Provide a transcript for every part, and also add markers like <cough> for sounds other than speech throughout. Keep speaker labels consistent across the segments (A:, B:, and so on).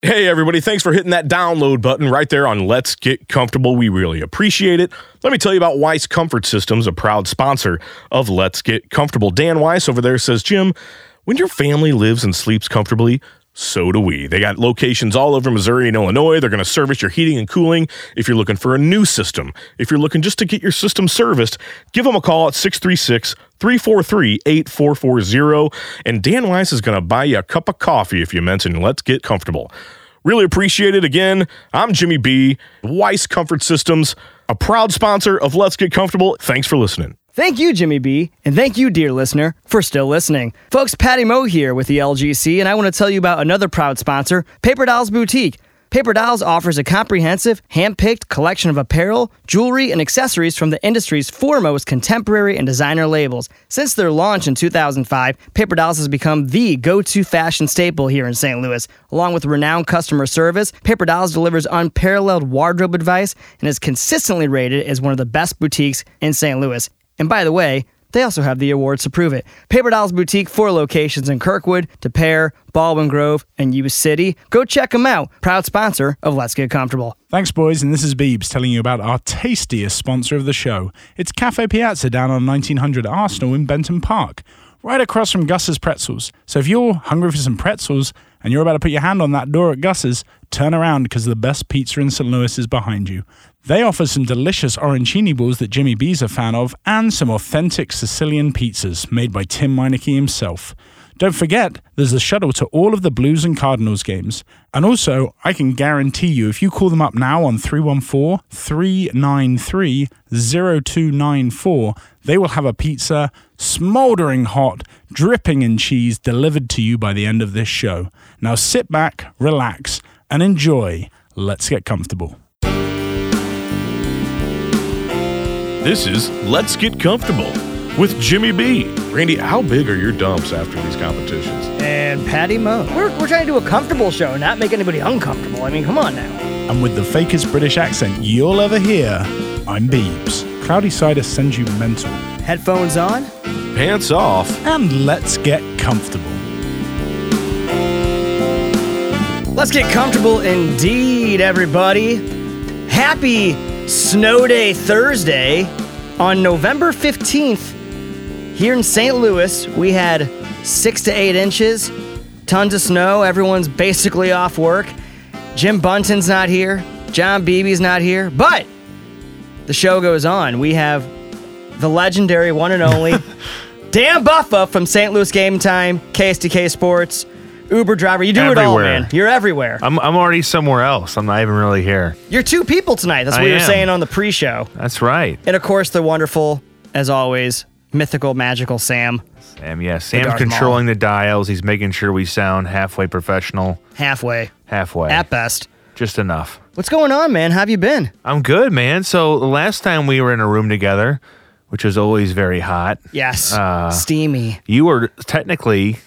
A: Hey, everybody, thanks for hitting that download button right there on Let's Get Comfortable. We really appreciate it. Let me tell you about Weiss Comfort Systems, a proud sponsor of Let's Get Comfortable. Dan Weiss over there says, Jim, when your family lives and sleeps comfortably, so do we. They got locations all over Missouri and Illinois. They're going to service your heating and cooling if you're looking for a new system. If you're looking just to get your system serviced, give them a call at 636 343 8440. And Dan Weiss is going to buy you a cup of coffee if you mention Let's Get Comfortable. Really appreciate it. Again, I'm Jimmy B, Weiss Comfort Systems, a proud sponsor of Let's Get Comfortable. Thanks for listening.
B: Thank you, Jimmy B, and thank you, dear listener, for still listening. Folks, Patty Moe here with the LGC, and I want to tell you about another proud sponsor, Paper Dolls Boutique. Paper Dolls offers a comprehensive, hand-picked collection of apparel, jewelry, and accessories from the industry's foremost contemporary and designer labels. Since their launch in 2005, Paper Dolls has become the go-to fashion staple here in St. Louis. Along with renowned customer service, Paper Dolls delivers unparalleled wardrobe advice and is consistently rated as one of the best boutiques in St. Louis. And by the way, they also have the awards to prove it. Paper Dolls Boutique, four locations in Kirkwood, Des Peres, Baldwin Grove, and U City. Go check them out. Proud sponsor of Let's Get Comfortable.
C: Thanks, boys, and this is Beebs telling you about our tastiest sponsor of the show. It's Cafe Piazza down on 1900 Arsenal in Benton Park, right across from Gus's Pretzels. So if you're hungry for some pretzels and you're about to put your hand on that door at Gus's, turn around because the best pizza in St. Louis is behind you. They offer some delicious arancini balls that Jimmy B's a fan of, and some authentic Sicilian pizzas made by Tim Meineke himself. Don't forget, there's a shuttle to all of the Blues and Cardinals games. And also, I can guarantee you, if you call them up now on 314 393 0294, they will have a pizza smoldering hot, dripping in cheese delivered to you by the end of this show. Now sit back, relax, and enjoy. Let's get comfortable.
A: This is Let's Get Comfortable with Jimmy B. Randy, how big are your dumps after these competitions?
B: And Patty Moe. We're, we're trying to do a comfortable show, not make anybody uncomfortable. I mean, come on now.
C: And with the fakest British accent you'll ever hear, I'm Beebs. Cloudy Cider sends you mental.
B: Headphones on?
A: Pants off.
C: And let's get comfortable.
B: Let's get comfortable indeed, everybody. Happy Snow Day Thursday. On November 15th, here in St. Louis, we had six to eight inches, tons of snow. Everyone's basically off work. Jim Bunton's not here. John Beebe's not here. But the show goes on. We have the legendary one and only <laughs> Dan Buffa from St. Louis Game Time, KSDK Sports, Uber driver. You do it all, man. You're everywhere.
D: I'm, I'm already somewhere else. I'm not even really here.
B: You're two people tonight. That's what
D: I
B: you were
D: am.
B: saying on the pre-show.
D: That's right.
B: And of course, the wonderful, as always, mythical, magical Sam.
D: Sam, yeah. Sam's
B: Darth
D: controlling the dials. He's making sure we sound halfway professional.
B: Halfway,
D: Halfway.
B: at best.
D: Just enough.
B: What's going on, man? How have you been?
D: I'm good, man. So the last time we were in a room together, which was always very hot,
B: Yes,
D: Uh,
B: steamy.
D: you were technically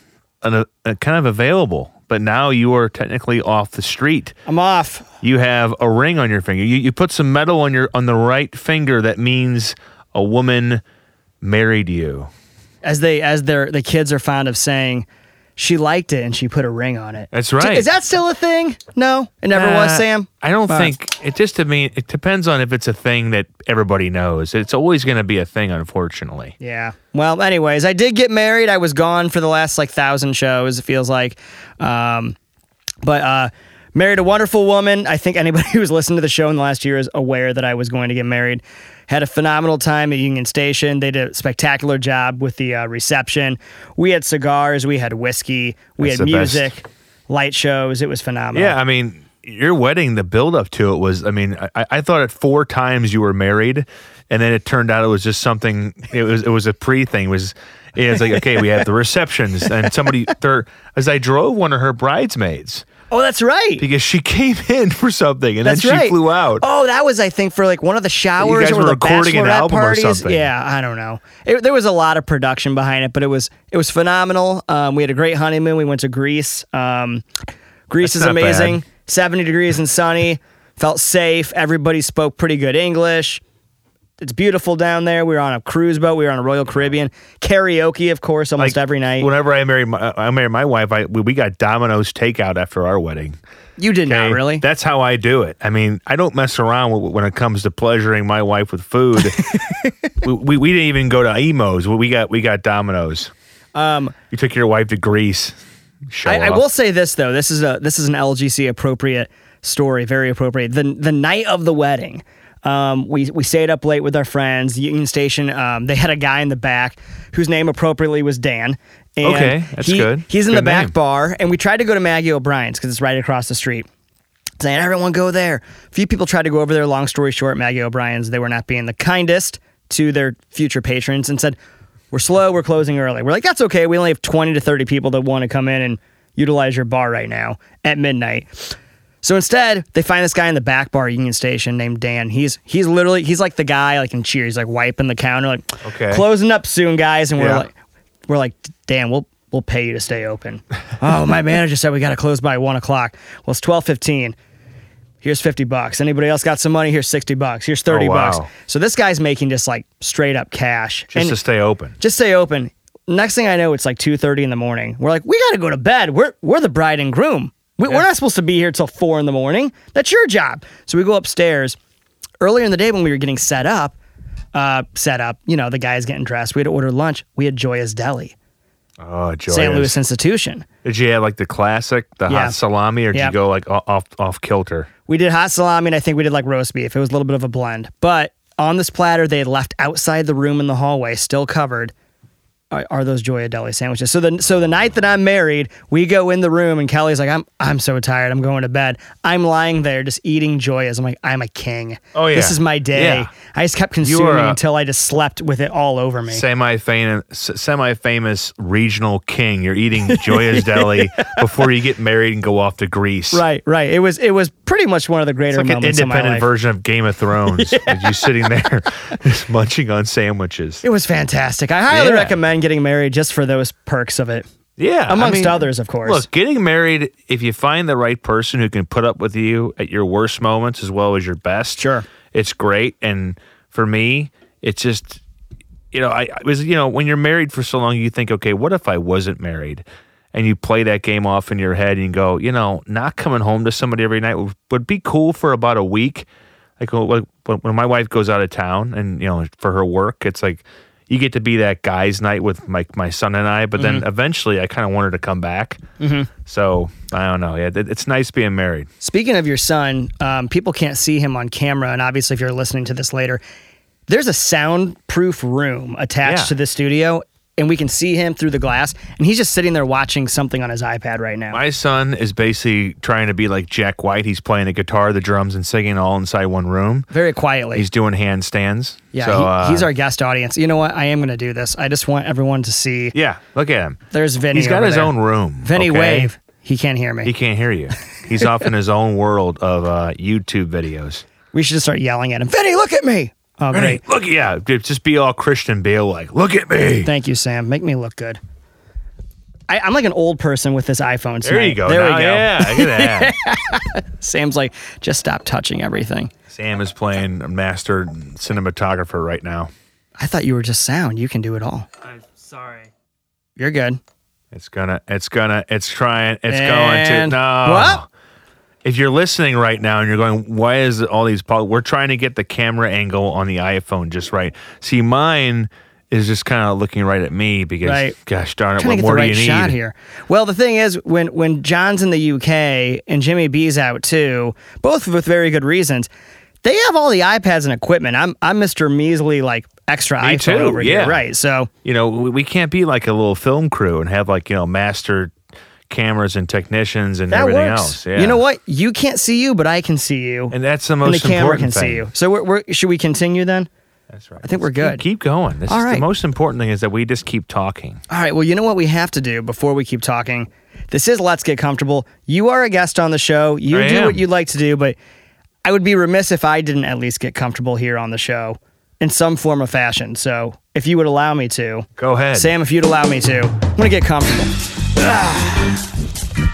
D: an, uh, kind of available, but now you are technically off the street.
B: I'm off.
D: You have a ring on your finger. You, you put some metal on your on the right finger that means a woman married you.
B: As they, as their the kids are fond of saying, she liked it and she put a ring on it.
D: That's right.
B: Is that still a thing? No, it never was,
D: Uh,
B: Sam.
D: I don't think it just. to me it depends on if it's a thing that everybody knows. It's always going to be a thing, unfortunately.
B: Yeah. Well, anyways, I did get married. I was gone for the last like thousand shows. It feels like, um, but uh, married a wonderful woman. I think anybody <laughs> who's listened to the show in the last year is aware that I was going to get married. Had a phenomenal time at Union Station. They did a spectacular job with the uh, reception. We had cigars. We had whiskey. We
D: That's
B: had
D: the best.
B: music, light shows. It was phenomenal.
D: Yeah, I mean, your wedding, the build up to it was. I mean, I, I thought at four times you were married, and then it turned out it was just something. It was it was a pre thing. It was it's like okay, we have the receptions, and somebody there as I drove one of her bridesmaids
B: Oh, that's right.
D: because she came <laughs> in for something and
B: That's
D: then she
B: right.
D: flew out.
B: Oh, that was I think for like one of the showers you
D: guys
B: or
D: were
B: the
D: recording an album or
B: parties.
D: something.
B: Yeah, I don't know. It, there was a lot of production behind it, but it was it was phenomenal. Um, we had a great honeymoon. We went to Greece. Um, Greece
D: That's
B: is amazing.
D: bad.
B: Seventy degrees and sunny. Felt safe. Everybody spoke pretty good English. It's beautiful down there. We were on a cruise boat. We were on a Royal Caribbean. Karaoke, of course, almost
D: Like,
B: every night.
D: Whenever I married my, I married my wife, I we, we got Domino's takeout after our wedding.
B: you did not really.
D: That's how I do it. I mean, I don't mess around with, when it comes to pleasuring my wife with food. <laughs> we, we, we didn't even go to Imo's. We got we got Domino's.
B: Um,
D: You took your wife to Greece.
B: I, I will say this though. This is a this is an LGC appropriate story. Very appropriate. The the night of the wedding. Um, we we stayed up late with our friends. Union Station. Um, they had a guy in the back whose name appropriately was Dan. And
D: Okay, that's
B: he-
D: good.
B: He's in
D: Good
B: the back
D: name.
B: bar, and we tried to go to Maggie O'Brien's because it's right across the street. Saying everyone go there. A few people tried to go over there. Long story short, Maggie O'Brien's they were not being the kindest to their future patrons and said, "We're slow. We're closing early." We're like, "That's okay. We only have twenty to thirty people that want to come in and utilize your bar right now at midnight." So instead, they find this guy in the back bar Union Station named Dan. He's he's literally he's like the guy like in Cheers, like wiping the counter, like
D: Okay.
B: closing up soon, guys. And we're
D: Yeah.
B: like, we're like, Dan, we'll we'll pay you to stay open. <laughs> oh, my manager said we got to close by one o'clock. Well, it's twelve fifteen. Here's fifty bucks. Anybody else got some money? Here's sixty bucks. Here's thirty
D: Oh, wow.
B: bucks. So this guy's making just like straight up cash.
D: just
B: And-
D: to stay open.
B: just stay open. Next thing I know, it's like two thirty in the morning. We're like, we got to go to bed. We're we're the bride and groom. We, We're not supposed to be here till four in the morning. That's your job. So we go upstairs. Earlier in the day when we were getting set up, uh, set up, you know, the guys getting dressed. We had to order lunch. We had Gioia's Deli,
D: Oh, joyous.
B: St. Louis institution.
D: Did you have like the classic, the
B: Yeah.
D: hot salami, or did
B: Yeah.
D: you go like off off kilter?
B: We did hot salami, and I think we did like roast beef. It was a little bit of a blend. But on this platter, they had left outside the room in the hallway, still covered, are, are those Gioia Deli sandwiches. So the so the night that I'm married, we go in the room, and Kelly's like, "I'm I'm so tired. I'm going to bed." I'm lying there just eating Gioias. I'm like, "I'm a king.
D: Oh, yeah.
B: this is my day."
D: Yeah.
B: I just kept consuming
D: a-
B: until I just slept with it all over me.
D: Semi famous, semi famous regional king. You're eating Gioia's <laughs> Deli before you get married and go off to Greece.
B: Right, right. It was it was pretty much one of the greater
D: It's like an
B: moments of my
D: independent version of Game of Thrones. <laughs> with you sitting there just <laughs> munching on sandwiches.
B: It was fantastic. I highly
D: Yeah.
B: recommend getting married just for those perks of it.
D: Yeah. I
B: Amongst
D: mean,
B: others, of course.
D: Look, getting married, if you find the right person who can put up with you at your worst moments as well as your best,
B: Sure.
D: it's great. And for me, it's just, you know, I, I was, you know, when you're married for so long, you think, okay, what if I wasn't married? And you play that game off in your head and you go, you know, not coming home to somebody every night would, would be cool for about a week. Like when my wife goes out of town and, you know, for her work, it's like, you get to be that guy's night with my, my son and I, but
B: Mm-hmm.
D: then eventually I kind of wanted to come back. So I don't know. Yeah, it- it's nice being married.
B: Speaking of your son, um, people can't see him on camera, and obviously, if you're listening to this later, there's a soundproof room attached
D: Yeah.
B: to the studio, and we can see him through the glass, and he's just sitting there watching something on his iPad right now.
D: My son is basically trying to be like Jack White. He's playing the guitar, the drums, and singing all inside one room.
B: Very quietly.
D: He's doing handstands.
B: yeah,
D: so,
B: he-
D: uh,
B: he's our guest audience. You know what? I am going to do this. I just want everyone to see.
D: Yeah, look at him.
B: There's Vinny.
D: He's got his
B: there.
D: own room.
B: Vinny
D: okay?
B: wave. He can't hear me.
D: He can't hear you. He's off in his own world of uh, YouTube videos.
B: we should just start yelling at him. Vinny, look at me. Oh,
D: Vinny,
B: great.
D: look, yeah, dude, just be all Christian Bale like, look at me.
B: Thank you, Sam. Make me look good. I, I'm like an old person with this iPhone.
D: There you go.
B: There
D: now.
B: we go.
D: Yeah, look at that. <laughs>
B: Sam's like, just stop touching everything.
D: Sam is playing a master cinematographer right now.
B: I thought you were just sound. You can do it all.
E: I'm sorry.
B: You're good.
D: It's gonna, it's gonna, it's trying, it's going to. No.
B: What?
D: If you're listening right now and you're going, why is all these? pol-" We're trying to get the camera angle on the iPhone just right. See, mine is just kind of looking right at me because,
B: Right.
D: gosh darn it, what more
B: the
D: do you
B: shot
D: need?
B: here. Well, the thing is, when when John's in the UK and Jimmy B's out too, both with very good reasons, they have all the iPads and equipment. I'm I'm Mr. Measly like extra
D: Me
B: iPhone
D: too,
B: over
D: yeah.
B: here, right? So
D: You know, we, we can't be like a little film crew and have like you know master cameras and technicians and
B: that
D: everything
B: works.
D: else. Yeah.
B: You know what? You can't see you, but I can see you,
D: And that's the most and
B: the camera
D: important
B: can
D: thing.
B: see you. So we're, we're should we continue then?
D: That's right.
B: I think we're
D: Keep-
B: good.
D: Keep, going. This
B: All
D: is
B: right.
D: the most important thing is that we just keep talking.
B: All right. Well, you know what we have to do before we keep talking? This is Let's Get Comfortable. You are a guest on the show. You
D: I
B: do
D: am.
B: what you'd like to do, but I would be remiss if I didn't at least get comfortable here on the show in some form of fashion. So if you would allow me to,
D: Go ahead.
B: Sam, if you'd allow me to, I'm going to get comfortable. Ah.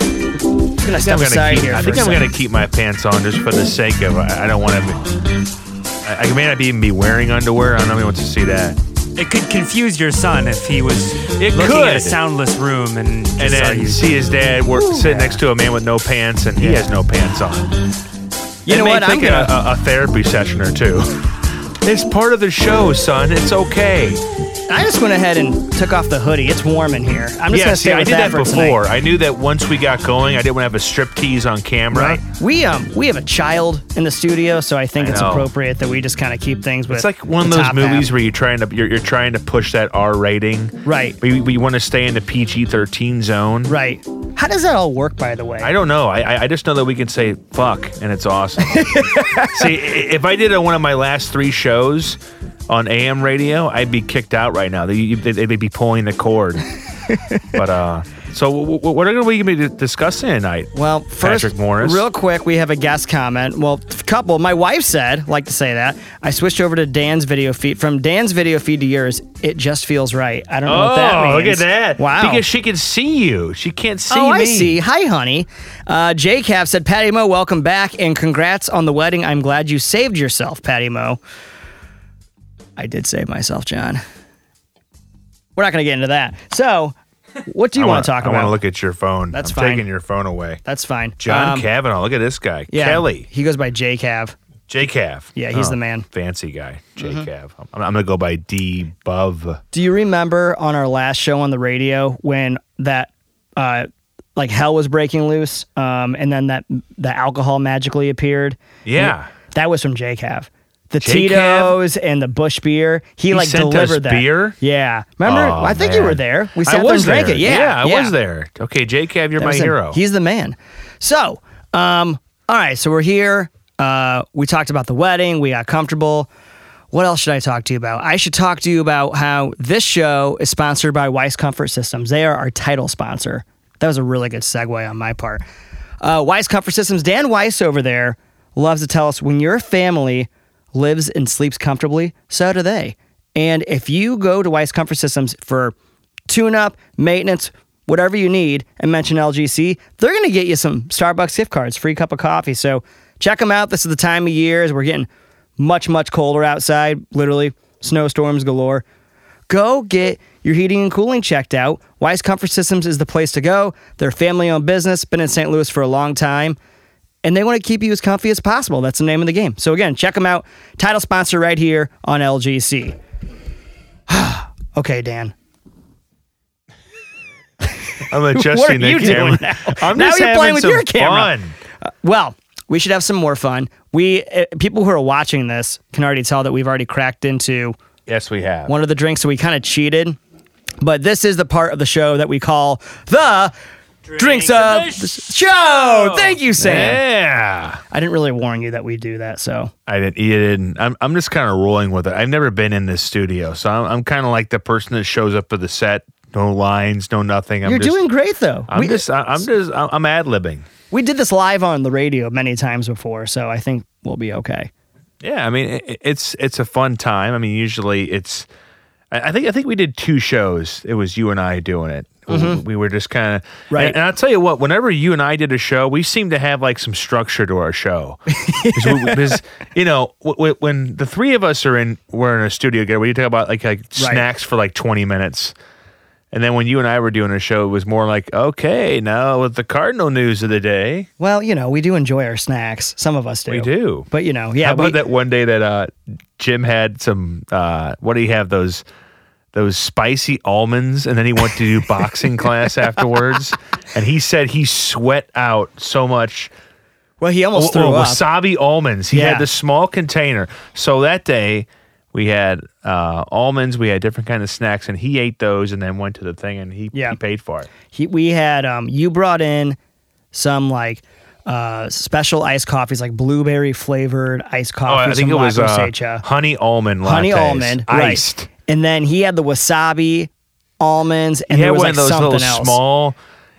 B: I'm going to step
D: I'm gonna
B: aside
D: keep,
B: here.
D: I think
B: a
D: I'm going to keep my pants on just for the sake of I, I don't want to. I, I may not even be wearing underwear. I don't even want to see that.
E: It could confuse your son if he was
D: It
E: looking at a soundless room and just
D: And then
E: you.
D: see his dad work, sitting next to a man with no pants, and he has no pants on.
B: You
D: It
B: know
D: may
B: what? I'm
D: think
B: gonna.
D: a, a therapy session or two. <laughs> It's part of the show, son. It's okay.
B: I just went ahead and took off the hoodie. It's warm in here. I'm just
D: yeah,
B: gonna
D: see,
B: stay
D: I
B: with
D: did that,
B: for tonight.
D: before. I knew that once we got going, I didn't want to have a strip tease on camera.
B: Right. We um we have a child in the studio, so I think
D: I
B: it's
D: know.
B: appropriate that we just kind of keep things with.
D: It's like one of those movies
B: half.
D: where you're trying to you're, you're trying to push that R rating,
B: Right.
D: But you, you want to stay in the PG thirteen zone,
B: Right. How does that all work, by the way?
D: I don't know. I, I- just know that we can say fuck and it's awesome. <laughs> See, if I did a, one of my last three shows on AM radio, I'd be kicked out right now. They, they'd be pulling the cord. <laughs> but uh, so what are we going to be discussing tonight?
B: Well, first,
D: Patrick Morris.
B: real quick, we have a guest comment. Well, a couple. My wife said, like to say that. I switched over to Dan's video feed. From Dan's video feed to yours, it just feels right. I don't know what that means.
D: Oh, look at that!
B: Wow.
D: Because she can see you. She can't see
B: oh,
D: me.
B: I see. Hi, honey. Uh, JCap said, Patty Mo, welcome back and congrats on the wedding. I'm glad you saved yourself, Patty Mo. I did save myself, John. We're not going to get into that. So, what do you want
D: wanna-
B: talk
D: I
B: about?
D: I want to look at your phone.
B: That's
D: I'm
B: fine.
D: taking your phone away.
B: That's fine.
D: John
B: Um,
D: Kavanaugh. Look at this guy.
B: yeah,
D: Kelly.
B: He goes by JCav.
D: J Cav.
B: Yeah, he's the man.
D: Fancy guy. J
B: Mm-hmm.
D: Cav. I'm, I'm going to go by D Bov.
B: Do you remember on our last show on the radio when that uh like hell was breaking loose um and then that the alcohol magically appeared?
D: Yeah.
B: That was from JCav. The
D: J-Cav?
B: Tito's and the Bush beer. He, like
D: sent us
B: delivered that.
D: beer?
B: Yeah. Remember?
D: Oh,
B: I think you were there. We
D: I
B: sat there and drank
D: there.
B: it. Yeah.
D: yeah, I was there. Okay, J Cav, you're
B: That
D: my
B: him.
D: hero.
B: He's the man. So, um, all right, so we're here. Uh, we talked about the wedding. We got comfortable. What else should I talk to you about? I should talk to you about how this show is sponsored by Weiss Comfort Systems. They are our title sponsor. That was a really good segue on my part. Uh, Weiss Comfort Systems, Dan Weiss over there loves to tell us when your family lives and sleeps comfortably, so do they. And if you go to Weiss Comfort Systems for tune up, maintenance, whatever you need, and mention LGC, they're going to get you some Starbucks gift cards, free cup of coffee. So check them out. This is the time of year as we're getting much, much colder outside, literally snowstorms galore. Go get your heating and cooling checked out. Weiss Comfort Systems is the place to go. They're family owned business, been in St. Louis for a long time, and they want to keep you as comfy as possible. That's the name of the game. So, again, check them out. Title sponsor right here on LGC. <sighs> okay, Dan. <laughs>
D: I'm adjusting the camera. <laughs> I'm
B: Now you're playing with your camera.
D: fun.
B: Well, we should have some more fun. We uh, people who are watching this can already tell that we've already cracked into
D: Yes, we have.
B: one of the drinks, so we kind of cheated. But this is the part of the show that we call the drinks, of the show. Thank you, Sam.
D: Yeah.
B: I didn't really warn you that we do that, so
D: I didn't. You didn't. I'm. I'm just kind of rolling with it. I've never been in this studio, so I'm. I'm kind of like the person that shows up at the set, no lines, no nothing. I'm
B: you're
D: just,
B: doing great though.
D: I'm
B: we,
D: just. I'm just. I'm I'm ad libbing.
B: we did this live on the radio many times before, so I think we'll be okay.
D: Yeah, I mean, it, it's it's a fun time. I mean, usually it's. I I think I think we did two shows. It was you and I doing it. We were just kind of
B: Mm-hmm. Right.
D: And, and I'll tell you what. Whenever you and I did a show, we seemed to have like some structure to our show. Because you know, w- w- when the three of us are in, we're in a studio together. We talk about like like snacks for like twenty minutes. And then when you and I were doing a show, it was more like, okay, now with the Cardinal news of the day,
B: Well, you know, we do enjoy our snacks. Some of us do.
D: we do.
B: But you know, yeah,
D: How about
B: we,
D: that one day that uh, Jim had some? Uh, what do you have those? Those spicy almonds, and then he went to do boxing <laughs> class afterwards, and he said he sweat out so much.
B: well, he almost
D: Oh,
B: threw
D: oh,
B: up.
D: wasabi almonds. He
B: Yeah.
D: had the small container. So that day we had uh, almonds. We had different kind of snacks, and he ate those, and then went to the thing, and he,
B: Yeah.
D: he paid for it.
B: he, we had um you brought in some like uh special iced coffees like blueberry flavored iced
D: Oh,
B: coffee
D: I think it was uh, honey almond lattes,
B: honey almond
D: iced.
B: right and then he had the wasabi almonds and
D: he
B: there was
D: one
B: like
D: of those
B: something
D: little
B: else
D: small.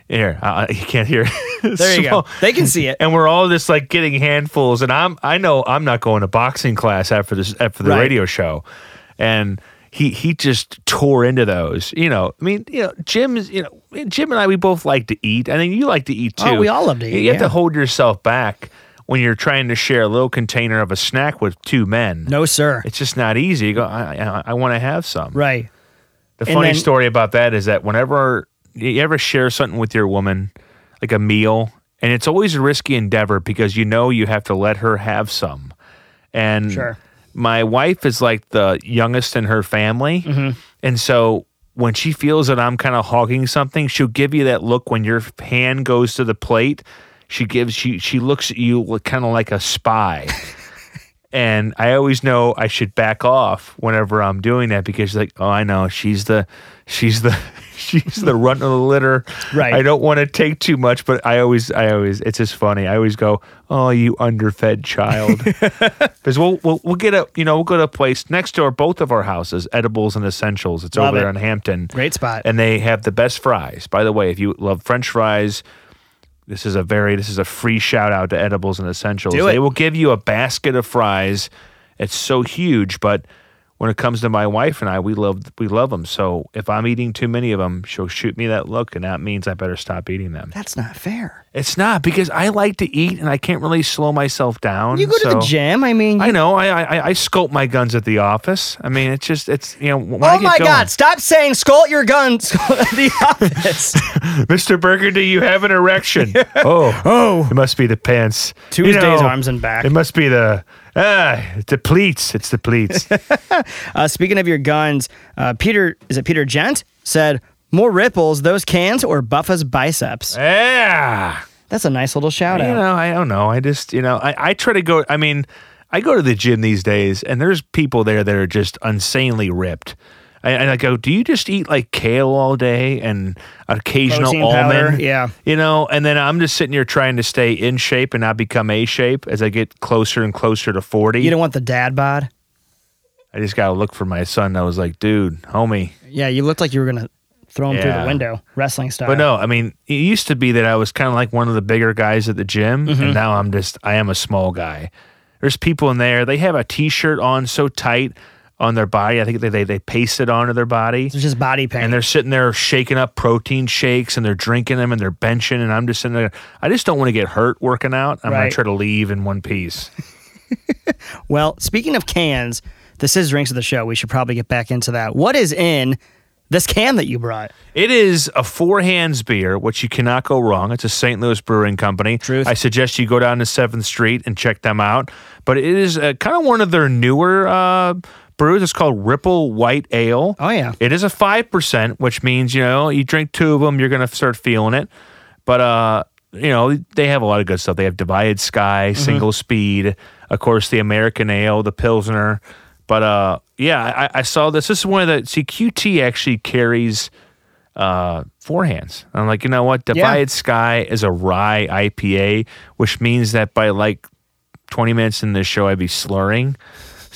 D: Here, uh, you can't hear. <laughs>
B: there you go they can see it
D: and we're all just like getting handfuls. And I'm, I know I'm not going to boxing class after this, after the
B: Right.
D: radio show. And he, he just tore into those. You know, I mean, you know, Jim's, you know, Jim and I, we both like to eat. I think you like to eat too.
B: Oh, we all love to eat,
D: You have
B: yeah.
D: to hold yourself back when you're trying to share a little container of a snack with two men.
B: No, sir.
D: It's just not easy. You go, I, I, I want to have some.
B: Right.
D: The
B: And
D: funny
B: then-
D: story about that is that whenever you ever share something with your woman, like a meal, and it's always a risky endeavor because you know you have to let her have some. And
B: Sure.
D: my wife is like the youngest in her family.
B: Mm-hmm.
D: And so when she feels that I'm kind of hogging something, she'll give you that look when your hand goes to the plate. She gives she she looks at you kind of like a spy. <laughs> and I always know I should back off whenever I'm doing that because like, oh, I know she's the she's the <laughs> she's the runt of the litter.
B: Right.
D: I don't want to take too much, but I always I always it's just funny. I always go, oh, you underfed child, <laughs> because we'll, we'll we'll get a you know we'll go to a place next door both of our houses, Edibles and Essentials. It's
B: Love
D: over there in Hampton.
B: Great spot.
D: and they have the best fries. By the way, if you love French fries, this is a very this is a free shout out to Edibles and Essentials. They will give you a basket of fries. It's so huge, but when it comes to my wife and I, we love we love them. So if I'm eating too many of them, she'll shoot me that look, and that means I better stop eating them.
B: That's not fair.
D: It's not because I like to eat and I can't really slow myself down.
B: You go to the gym. I mean,
D: I know. I, I I scope my guns at the office. I mean, it's just it's you know.
B: Oh my
D: going-
B: God! Stop saying "skull your guns <laughs> at the office. <laughs>
D: Mr. Burgundy, you have an erection. <laughs> oh, oh, it must be the pants. You
B: Tuesdays,
D: know,
B: arms and back.
D: It must be the ah, the pleats. It's the pleats. <laughs>
B: Uh, speaking of your guns, uh, Peter is it Peter Gent said more ripples those cans or Buffa's biceps.
D: yeah.
B: That's a nice little shout
D: You
B: out.
D: know, I don't know. I just you know, I I try to go. I mean, I go to the gym these days, and there's people there that are just insanely ripped. I- And I go, do you just eat like kale all day and occasional
B: Protein
D: almond?
B: powder, yeah.
D: You know, and then I'm just sitting here trying to stay in shape and not become A shape as I get closer and closer to 40.
B: You don't want the dad bod.
D: I just got to look for my son. I was like, dude, homie.
B: Yeah, you looked like you were gonna throw him through the window, wrestling style.
D: But no, I mean, it used to be that I was kind of like one of the bigger guys at the gym,
B: Mm-hmm.
D: and now I'm just, I am a small guy. There's people in there, they have a t shirt on so tight on their body. I think they, they, they paste it onto their body.
B: it's just body pain.
D: And they're sitting there shaking up protein shakes and they're drinking them and they're benching. And I'm just sitting there. I just don't want to get hurt working out. I'm going to try to leave in one piece. <laughs>
B: well, speaking of cans, this is drinks of the show. We should probably get back into that. What is in this can that you brought?
D: It is a Four Hands beer, which you cannot go wrong. It's a St. Louis Brewing Company.
B: Truth.
D: I suggest you go down to Seventh Street and check them out. But it is uh, kind of one of their newer uh, brews. It's called Ripple White Ale.
B: Oh yeah,
D: It is a five percent, which means you know you drink two of them, you're gonna start feeling it. But uh, you know they have a lot of good stuff. They have Divided Sky,
B: Mm-hmm.
D: Single Speed, of course the American Ale, the Pilsner. But uh, yeah, I, I saw this. This is one of the see QT actually carries uh four hands. I'm like, you know what? Divided Sky is a rye IPA, which means that by like 20 minutes in this show, I'd be slurring.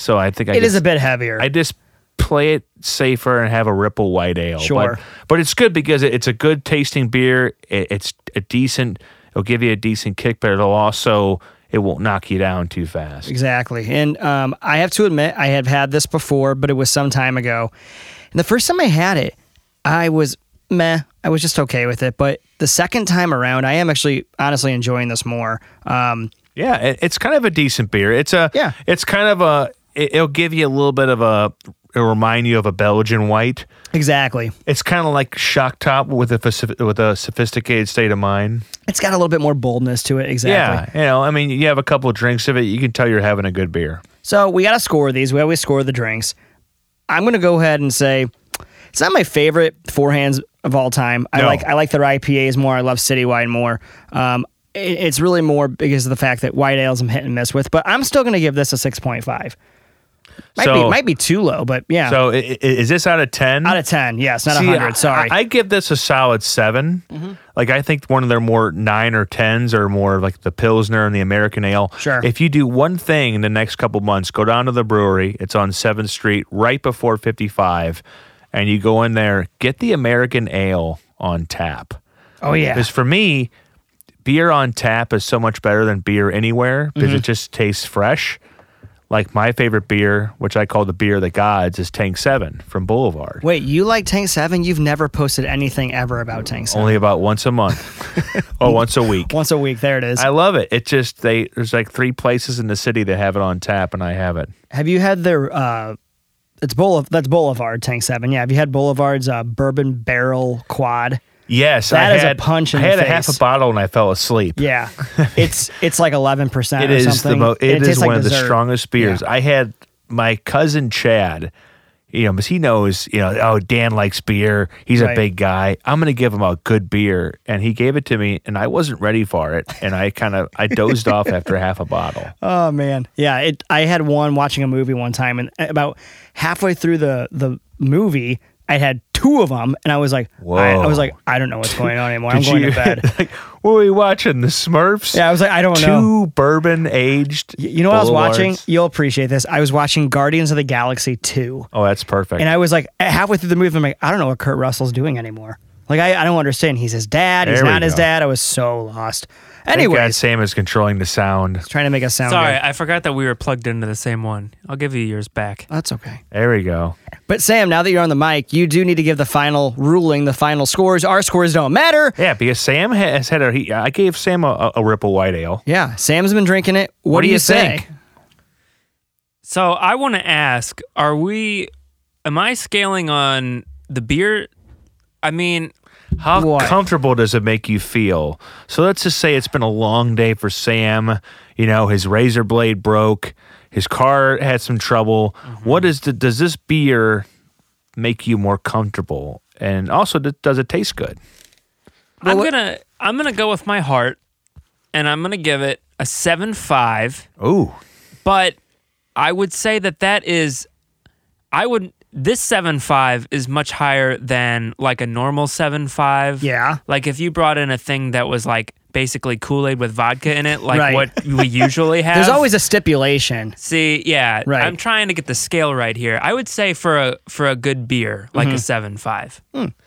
D: So I think I
B: it is
D: just-
B: a bit heavier.
D: I just play it safer and have a Ripple White Ale.
B: Sure.
D: But, but it's good because it- it's a good tasting beer. It, it's a decent, it'll give you a decent kick, but it'll also, it won't knock you down too fast.
B: Exactly. And um, I have to admit, I have had this before, but it was some time ago. And the first time I had it, I was meh. I was just okay with it. But the second time around, I am actually honestly enjoying this more. Um,
D: Yeah, it, it's kind of a decent beer. It's a,
B: Yeah.
D: it's kind of a, it, it'll give you a little bit of a, it'll remind you of a Belgian white.
B: exactly.
D: It's kind of like shock top with a with a sophisticated state of mind.
B: It's got a little bit more boldness to it. Exactly.
D: Yeah, you know, I mean, you have a couple of drinks of it, you can tell you're having a good beer.
B: So we got to score these. We always score the drinks. I'm going to go ahead and say it's not my favorite Four Hands of all time. I like I like their IPAs more. I love Citywide more. Um, it- it's really more because of the fact that white ales I'm hit and miss with. But I'm still going to give this a 6.5. Might be
D: So-
B: might be too low, but yeah,
D: So is this out of 10?
B: out of 10. Yes, not
D: See,
B: 100. Sorry.
D: I, I give this a solid 7
B: Mm-hmm.
D: Like I think one of their more nine or tens are more like the Pilsner and the American Ale.
B: Sure.
D: If you do one thing in the next couple months, go down to the brewery. It's on Seventh Street, right before fifty five, and you go in there, get the American Ale on tap.
B: oh yeah,
D: Because for me, beer on tap is so much better than beer anywhere because
B: Mm-hmm.
D: it just tastes fresh. Like my favorite beer, which I call the beer of the gods, is Tank Seven from Boulevard.
B: Wait, you like Tank 7? You've never posted anything ever about Tank 7.
D: Only about once a month <laughs> or once a week.
B: Once a week, there it is.
D: I love it. It just they there's like three places in the city that have it on tap, and I have it.
B: Have you had their uh it's Boulevard that's Boulevard Tank 7. Yeah, have you had Boulevard's uh, bourbon barrel quad?
D: Yes,
B: That
D: I
B: is a
D: had,
B: punch in
D: I had a half a bottle and I fell asleep.
B: Yeah. <laughs> it's it's like 11%
D: It
B: or
D: is the
B: something.
D: most.
B: and
D: It is
B: tastes like
D: one of the strongest beers. I had my cousin Chad. You know, because he knows, you know, oh, Dan likes beer. He's
B: Right.
D: a big guy. I'm going to give him a good beer. And he gave it to me, and I wasn't ready for it. And I kind of, I dozed off after half a bottle. <laughs>
B: Oh man, yeah. It. I had one watching a movie one time, and about halfway through the the movie, I had two of them, and I was like, I, I was like, I don't know what's going on <laughs> anymore. I'm
D: Did
B: going
D: you-
B: to bed. <laughs>
D: like, what were we watching? The Smurfs?
B: Yeah, I was like, I don't
D: Two
B: know.
D: bourbon aged.
B: You know what I was watching? You'll appreciate this. I was watching Guardians of the Galaxy 2.
D: Oh, that's perfect.
B: And I was like, halfway through the movie, I'm like, I don't know what Kurt Russell's doing anymore. Like, I, I don't understand. He's his dad. He's
D: There we
B: not his
D: go.
B: dad. I was so lost.
D: Thank God Sam is controlling the sound.
B: trying to make a sound
E: Sorry,
B: good.
E: I forgot that we were plugged into the same one. I'll give you yours back.
B: That's okay.
D: There we go.
B: But Sam, now that you're on the mic, you do need to give the final ruling, the final scores. Our scores don't matter.
D: Yeah, because Sam has had a. He, I gave Sam a, a Ripple White Ale.
B: Yeah, Sam's been drinking it. What,
D: What
B: do
D: do
B: you
D: you
B: say?
D: think?
E: So I want to ask: Are we? Am I scaling on the beer? I mean,
D: How
B: What?
D: comfortable does it make you feel? So let's just say it's been a long day for Sam. You know, his razor blade broke. His car had some trouble.
B: Mm-hmm.
D: What is the, does this beer make you more comfortable? And also, does it taste good?
E: I'm
B: what-
E: gonna I'm gonna go with my heart, and I'm gonna give it a seven five.
D: Ooh,
E: But I would say that that is, I would this seven five is much higher than like a normal seven five.
B: Yeah.
E: Like if you brought in a thing that was like basically Kool Aid with vodka in it, like
B: Right.
E: what we <laughs> usually have.
B: There's always a stipulation.
E: See, yeah,
B: Right.
E: I'm trying to get the scale right here. I would say for a for a good beer, like
B: Mm-hmm.
E: a seven five.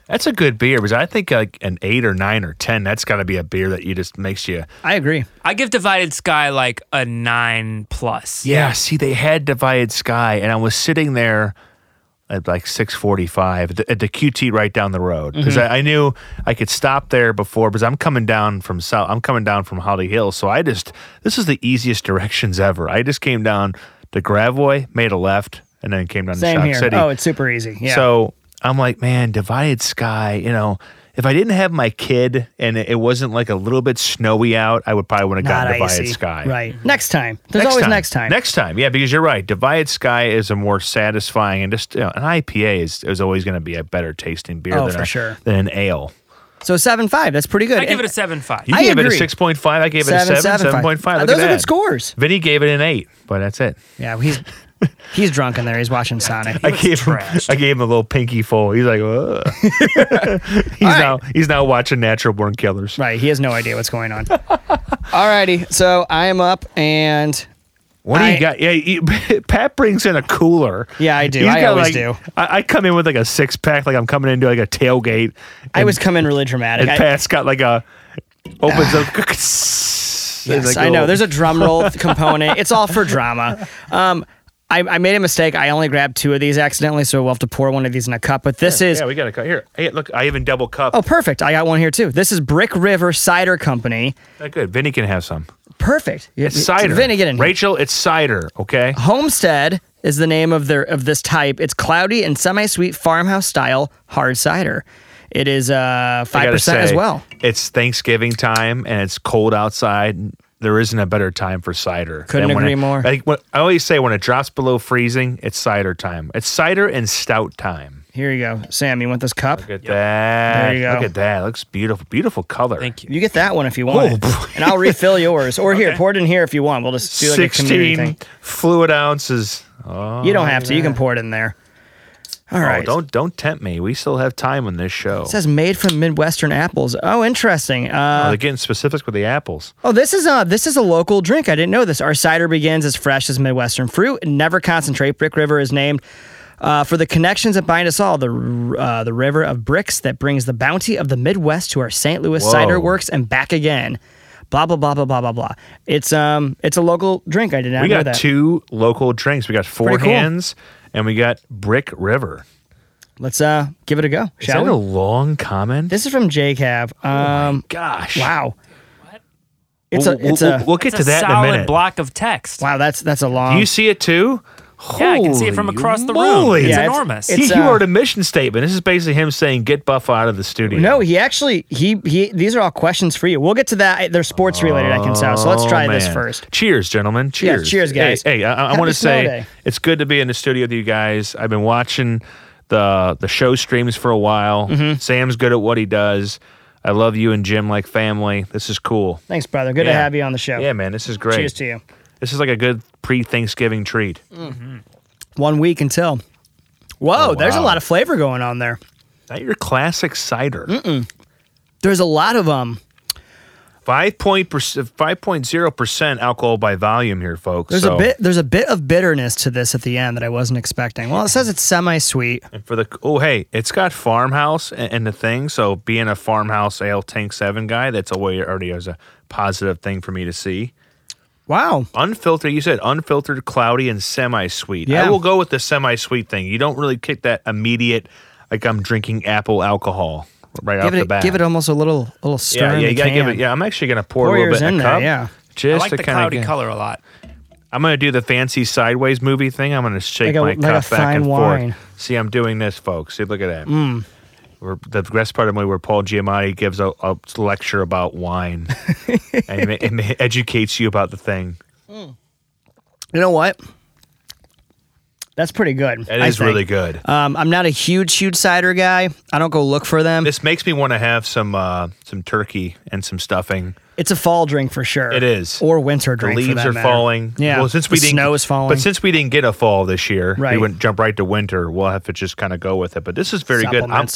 D: that's a good beer because I think like an eight or nine or ten. That's got to be a beer that you just makes you.
B: I agree.
E: I give Divided Sky like a nine plus.
D: Yeah. See, they had Divided Sky, and I was sitting there at like six forty-five at the, at the QT right down the road because mm-hmm. I, I knew I could stop there before because I'm coming down from south. I'm coming down from Holly Hill, so I just this is the easiest directions ever. I just came down to Gravois, made a left, and then came down
B: Same
D: to Shock
B: here.
D: City.
B: Oh, it's super easy. Yeah.
D: So I'm like, man, Divided Sky, you know. If I didn't have my kid and it it wasn't like a little bit snowy out, I would probably would have
B: not
D: gotten Divided. Sky.
B: Right. Next time. There's always next time.
D: Next time, yeah, because you're right. Divided Sky is a more satisfying and just you know, an IPA is, is always going to be a better tasting beer
B: Oh,
D: than
B: for
D: a,
B: sure.
D: than an ale.
B: So seven five. That's pretty good.
E: I give it a seven five.
D: You
B: I
D: gave it
B: agree.
D: a six point five. I gave it a
B: seven,
D: seven,
B: seven,
D: seven point five. Look
B: Those
D: at
B: are
D: that.
B: good scores.
D: Vinny gave it an eight, but that's it.
B: Yeah, he's he's drunk in there. He's watching Sonic.
D: I gave him, I gave him a little pinky full. He's like, Ugh. <laughs> <laughs> he's now he's now watching Natural Born Killers.
B: Right. He has no idea what's going on. <laughs> Alrighty. So I am up and
D: What do you got? Yeah, you, Pat brings in a cooler.
B: Yeah, I do.
D: He's
B: I always
D: like-
B: do.
D: I, I come in with like a six pack, like I'm coming into like a tailgate.
B: I
D: and-
B: was coming really dramatic.
D: And
B: I,
D: Pat's got like a opens up.
B: yes, I know. There's a drum roll component. It's all for drama. Um, I, I made a mistake. I only grabbed two of these accidentally, so we'll have to pour one of these in a cup. But this is
D: yeah, we got a cut here. Hey, look, I even double cup.
B: oh, perfect. I got one here too. This is Brick River Cider Company.
D: Oh, good. Vinny can have some.
B: Perfect.
D: It's cider.
B: Vinny, get in. here.
D: Rachel, it's cider. Okay.
B: Homestead is the name of their of this type. It's cloudy and semi-sweet farmhouse style hard cider. It is uh five percent as well.
D: It's Thanksgiving time and it's cold outside. There isn't a better time for cider.
B: Couldn't
D: than when
B: agree
D: it-
B: more.
D: I, when- I always say when it drops below freezing, it's cider time. It's cider and stout time.
B: Here you go, Sam. You want this cup?
D: Look at that.
B: There you go.
D: Look at that. looks beautiful. Beautiful color.
E: Thank you.
B: You get that one if you
D: oh,
B: want,
D: Oh,
B: and I'll refill yours. Or here, pour it in here if you want. We'll just do like a community
D: 16
B: thing.
D: fluid ounces. Oh,
B: You don't have to. You can pour it in there. All right.
D: Oh, don't don't tempt me. We still have time on this show.
B: It says made from Midwestern apples. Oh, interesting.
D: Oh,
B: Uh,
D: they're getting specifics with the apples.
B: oh, this is a this is a local drink. I didn't know this. Our cider begins as fresh as Midwestern fruit and never concentrate. Brick River is named uh, for the connections that bind us all. The uh, the river of bricks that brings the bounty of the Midwest to our St. Louis
D: Whoa.
B: cider works and back again. Blah blah blah blah blah blah blah. It's um it's a local drink. I did not know that.
D: We
B: know
D: got
B: that.
D: two local drinks. We got Four
B: Pretty cool.
D: Hands and we got Brick River.
B: Let's uh give it a go.
D: Is
B: Shall
D: that
B: we?
D: a long comment?
B: This is from J JCav. Um,
D: Gosh.
B: wow. What? It's
D: We'll,
B: a it's
D: we'll,
B: a
D: we'll, we'll get
E: It's
D: to
E: a
D: that in a
E: solid
D: minute.
E: block of text.
B: wow. That's that's a long.
D: Do you see it too?
E: Yeah, I can see it from across the
D: moly.
E: room. It's
B: Yeah,
E: enormous.
B: it's-
D: he, he
B: uh,
D: wrote a mission statement. This is basically him saying, "Get Buff out of the studio."
B: No, he actually he he. These are all questions for you. We'll get to that. They're sports related. I can tell. So let's
D: Oh,
B: try this first.
D: Cheers, gentlemen. Cheers.
B: cheers, guys.
D: Hey, hey I, I want to say
B: day.
D: it's good to be in the studio with you guys. I've been watching the the show streams for a while.
B: Mm-hmm.
D: Sam's good at what he does. I love you and Jim like family. This is cool.
B: Thanks, brother. Good to have you on the show.
D: Yeah, man, this is great.
B: Cheers to you.
D: This is like a good pre-Thanksgiving treat.
B: One week until. Whoa,
D: Oh,
B: there's a lot of flavor going on there.
D: Not your classic cider.
B: There's a lot of um.
D: Five point five point zero percent alcohol by volume here, folks.
B: There's
D: So-
B: a bit. There's a bit of bitterness to this at the end that I wasn't expecting. Well, it says it's semi-sweet.
D: And for the oh hey, it's got farmhouse and, the thing. So being a farmhouse ale tank seven guy, that's a way already as a positive thing for me to see.
B: Wow.
D: Unfiltered, you said unfiltered, cloudy, and semi-sweet.
B: Yeah.
D: I will go with the semi-sweet thing. You don't really kick that immediate, like I'm drinking apple alcohol right off
B: Give
D: the
B: it.
D: bat.
B: Give it almost a little little stir.
D: yeah, yeah, you gotta give it. Yeah, I'm actually gonna pour,
B: Pour
D: a little bit
B: in
D: a
B: there,
D: cup.
B: yeah.
D: Just
E: I like the
D: kinda
E: cloudy
D: get-
E: color a lot.
D: I'm gonna do the fancy sideways movie thing. I'm gonna shake
B: Like a-
D: my
B: like a
D: cup back and
B: wine. Mm.
D: forth. See, I'm doing this, folks. See, look at that. We're, the best part of the movie where Paul Giamatti gives a, a lecture about wine <laughs> and, it, ma- it educates you about the thing. Hmm.
B: You know what? That's pretty good.
D: It
B: I
D: is
B: think.
D: really good.
B: Um, I'm not a huge, huge cider guy. I don't go look for them.
D: This makes me want to have some uh, some turkey and some stuffing.
B: It's a fall drink for sure.
D: It is.
B: Or winter
D: The
B: drink. for
D: leaves are
B: matter.
D: falling.
B: Yeah.
D: Well, since
B: the
D: we didn't,
B: snow is falling.
D: But since we didn't get a fall this year, we wouldn't jump right to winter. We'll have to just kind of go with it. But this is very good. I'm,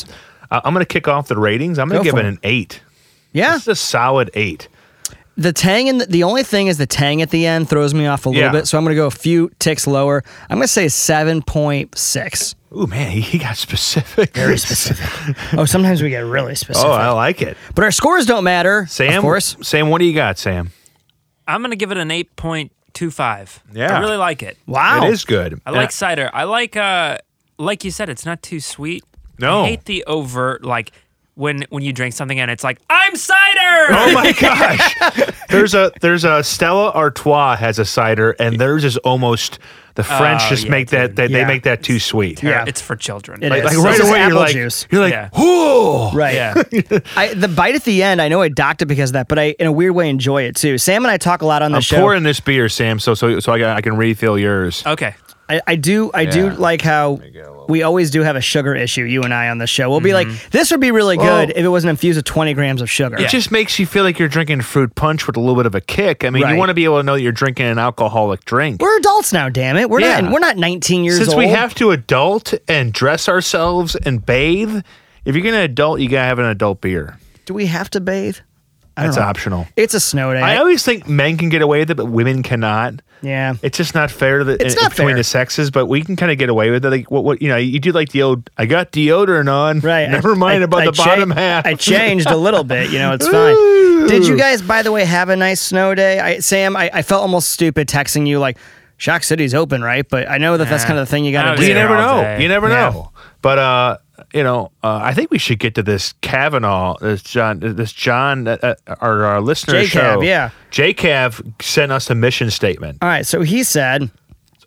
D: I'm going to kick off the ratings. I'm going to give it
B: it.
D: an eight.
B: yeah,
D: This is a solid eight.
B: The tang and the, the only thing is the tang at the end throws me off a little
D: Yeah.
B: bit. So I'm going to go a few ticks lower. I'm going to say seven point six.
D: Oh man, he, he got specific.
B: Very <laughs> specific. oh, sometimes we get really specific.
D: Oh, I like it.
B: but our scores don't matter.
D: Sam,
B: of course.
D: Sam, what do you got, Sam?
E: I'm gonna give it an 8.25.
D: Yeah.
E: I really like it.
B: Wow.
D: It is good.
E: I like cider. I like uh like you said, it's not too sweet.
D: No.
E: I hate the overt like when when you drink something and it's like, I'm cider. <laughs>
D: Oh my <laughs> gosh! there's a there's a Stella Artois has a cider, and theirs is almost the oh, French
E: Oh,
D: just
E: yeah,
D: make that
E: dude.
D: they, they make that too sweet.
B: Yeah.
E: It's for children.
B: It
D: Like,
B: is.
D: like right
B: this
D: away, you're
B: apple
D: like,
B: juice.
D: you're like,
E: Yeah.
D: whoa!
B: Right.
E: Yeah.
B: I, the bite at the end, I know I docked it because of that, but I, in a weird way, enjoy it too. Sam and I talk a lot on the
D: I'm
B: show.
D: pouring this beer, Sam, so so so I, can- I can refill yours.
E: Okay.
B: I, I do I do
D: Yeah.
B: like how
D: get a little-
B: we always do have a sugar issue, you and I on the show. We'll be
D: Mm-hmm.
B: like, this would be really
D: Well-
B: good if it wasn't infused with 20 grams of sugar.
D: It just makes you feel like you're drinking fruit punch with a little bit of a kick. I mean,
B: Right.
D: you want to be able to know that you're drinking an alcoholic drink.
B: We're adults now, damn it. We're
D: Yeah.
B: not we're not 19 years old.
D: Since
B: old.
D: we have to adult and dress ourselves and bathe, if you're gonna adult, you gotta have an adult beer.
B: do we have to bathe? I know.
D: optional.
B: It's a snow day.
D: I always think men can get away with it, but women cannot.
B: yeah.
D: It's just not fair to the,
B: It's
D: in-
B: not
D: between
B: fair.
D: the sexes, but we can kind of get away with it. Like what, what you know, you do like the old "I got deodorant on."
B: Right. <laughs>
D: Never
B: I-
D: mind
B: I-
D: about
B: I
D: the
B: cha-
D: bottom half.
B: I changed a little bit. You know, it's <laughs> fine. Did you guys, by the way, have a nice snow day? I, Sam, I, I felt almost stupid texting you like, Shock City's open, right? But I know that that's kind of the thing you got to do.
D: you never know.
E: day.
D: You never
B: Yeah.
D: know. But uh, you know, uh, I think we should get to this Kavanaugh, this John, this John, uh, uh, our, our listener
B: J-Cav,
D: show.
B: yeah.
D: JCav sent us a mission statement,
B: All right, so he said,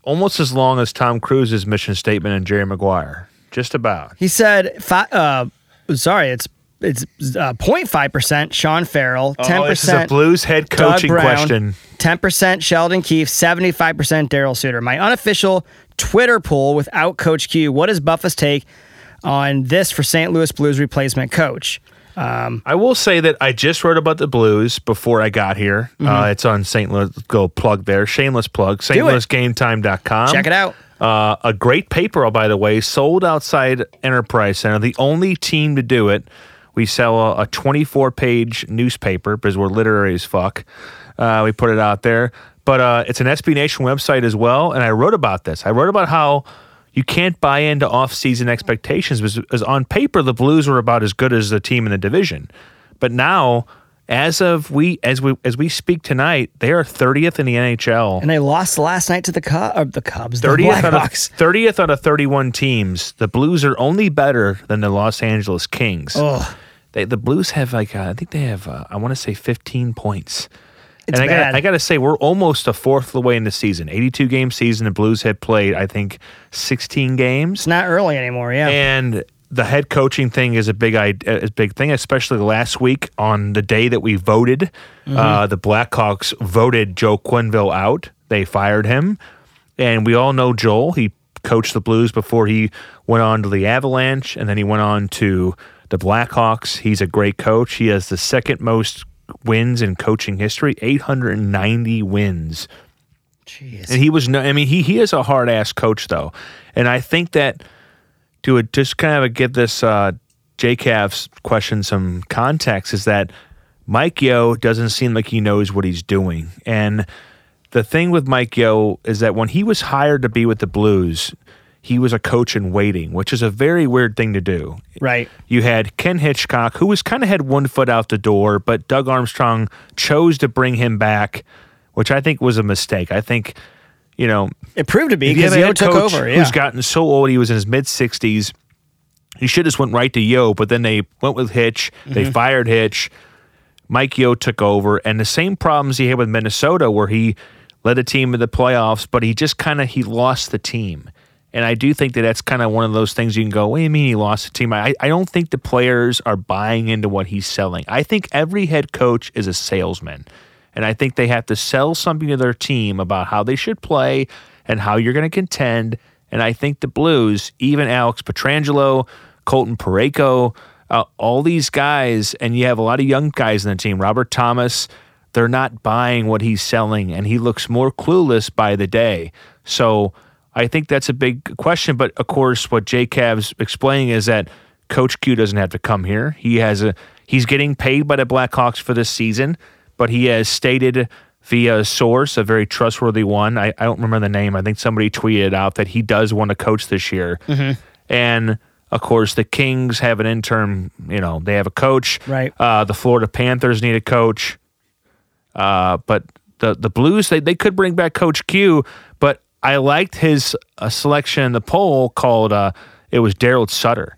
D: almost as long as Tom Cruise's mission statement and Jerry Maguire. Just about.
B: he said, fi- uh, sorry, it's it's uh, 0.5% Sean Farrell, 10%
D: Oh, this is a Blues head coaching
B: Brown,
D: question.
B: 10% Sheldon Keefe, 75% Darryl Sutter. My unofficial Twitter poll without Coach Q. What is Buffa's take on this for St. Louis Blues replacement coach?
D: I will say that I just wrote about the Blues before I got here. Uh, it's on St. Louis. Go plug there. Shameless plug.
B: Mm-hmm.
D: StLouisGameTime.com.
B: Check it out.
D: Uh, a great paper, by the way, sold outside Enterprise Center. The only team to do it. We sell a, a 24 page newspaper because we're literary as fuck. Uh, we put it out there. But uh, it's an SB Nation website as well. And I wrote about this. I wrote about how you can't buy into off-season expectations because, on paper the Blues were about as good as the team in the division. But now as of we as we as we speak tonight, they are 30th in the NHL.
B: And they lost last night to the Cubs. Or the Cubs.
D: 30th out, of, 30th out of 31 teams. The Blues are only better than the Los Angeles Kings.
B: Oh,
D: They, the Blues have like uh, I think they have uh, I want to say 15 points.
B: It's
D: and I got I got to say we're almost a fourth of the way in the season. 82 game season. The Blues have played I think 16 games.
B: it's not early anymore. Yeah.
D: And the head coaching thing is a big is a big thing, especially last week on the day that we voted. Uh, the Blackhawks voted Joe Quenneville out. They fired him, and we all know Joel. He coached the Blues before he went on to the Avalanche, and then he went on to the Blackhawks. He's a great coach. He has the second most wins in coaching history, 890 wins.
B: Jeez.
D: And he was no, I mean, he he is a hard ass coach though, and I think that to just kind of give this uh, JCavs question some context is that Mike Yeo doesn't seem like he knows what he's doing, and the thing with Mike Yeo is that when he was hired to be with the Blues, he was a coach in waiting, which is a very weird thing to do.
B: right.
D: You had Ken Hitchcock, who was kind of had one foot out the door, but Doug Armstrong chose to bring him back, which I think was a mistake. I think, you know,
B: It proved to be
D: if you have
B: because
D: Yeo
B: took over. Yeah.
D: who's gotten so old, he was in his mid sixties. He should have just went right to Yeo, but then they went with Hitch. They
B: Mm-hmm.
D: fired Hitch. Mike Yeo took over, and the same problems he had with Minnesota, where he led a team to the playoffs, but he just kind of he lost the team. And I do think that that's kind of one of those things you can go, what do you mean he lost the team? I, I don't think the players are buying into what he's selling. I think every head coach is a salesman. And I think they have to sell something to their team about how they should play and how you're going to contend. And I think the Blues, even Alex Pietrangelo, Colton Parayko, uh, all these guys, and you have a lot of young guys in the team, Robert Thomas, they're not buying what he's selling, and he looks more clueless by the day. So I think that's a big question. But of course, what Jay Cav's explaining is that Coach Q doesn't have to come here. He has a he's getting paid by the Blackhawks for this season, but he has stated via a source, a very trustworthy one. I, I don't remember the name. I think somebody tweeted out that he does want to coach this year. And of course, the Kings have an interim. You know, they have a coach.
B: Right.
D: Uh, the Florida Panthers need a coach. Uh, but the the Blues they, they could bring back Coach Q, I liked his uh, selection in the poll called uh, it was Darryl Sutter.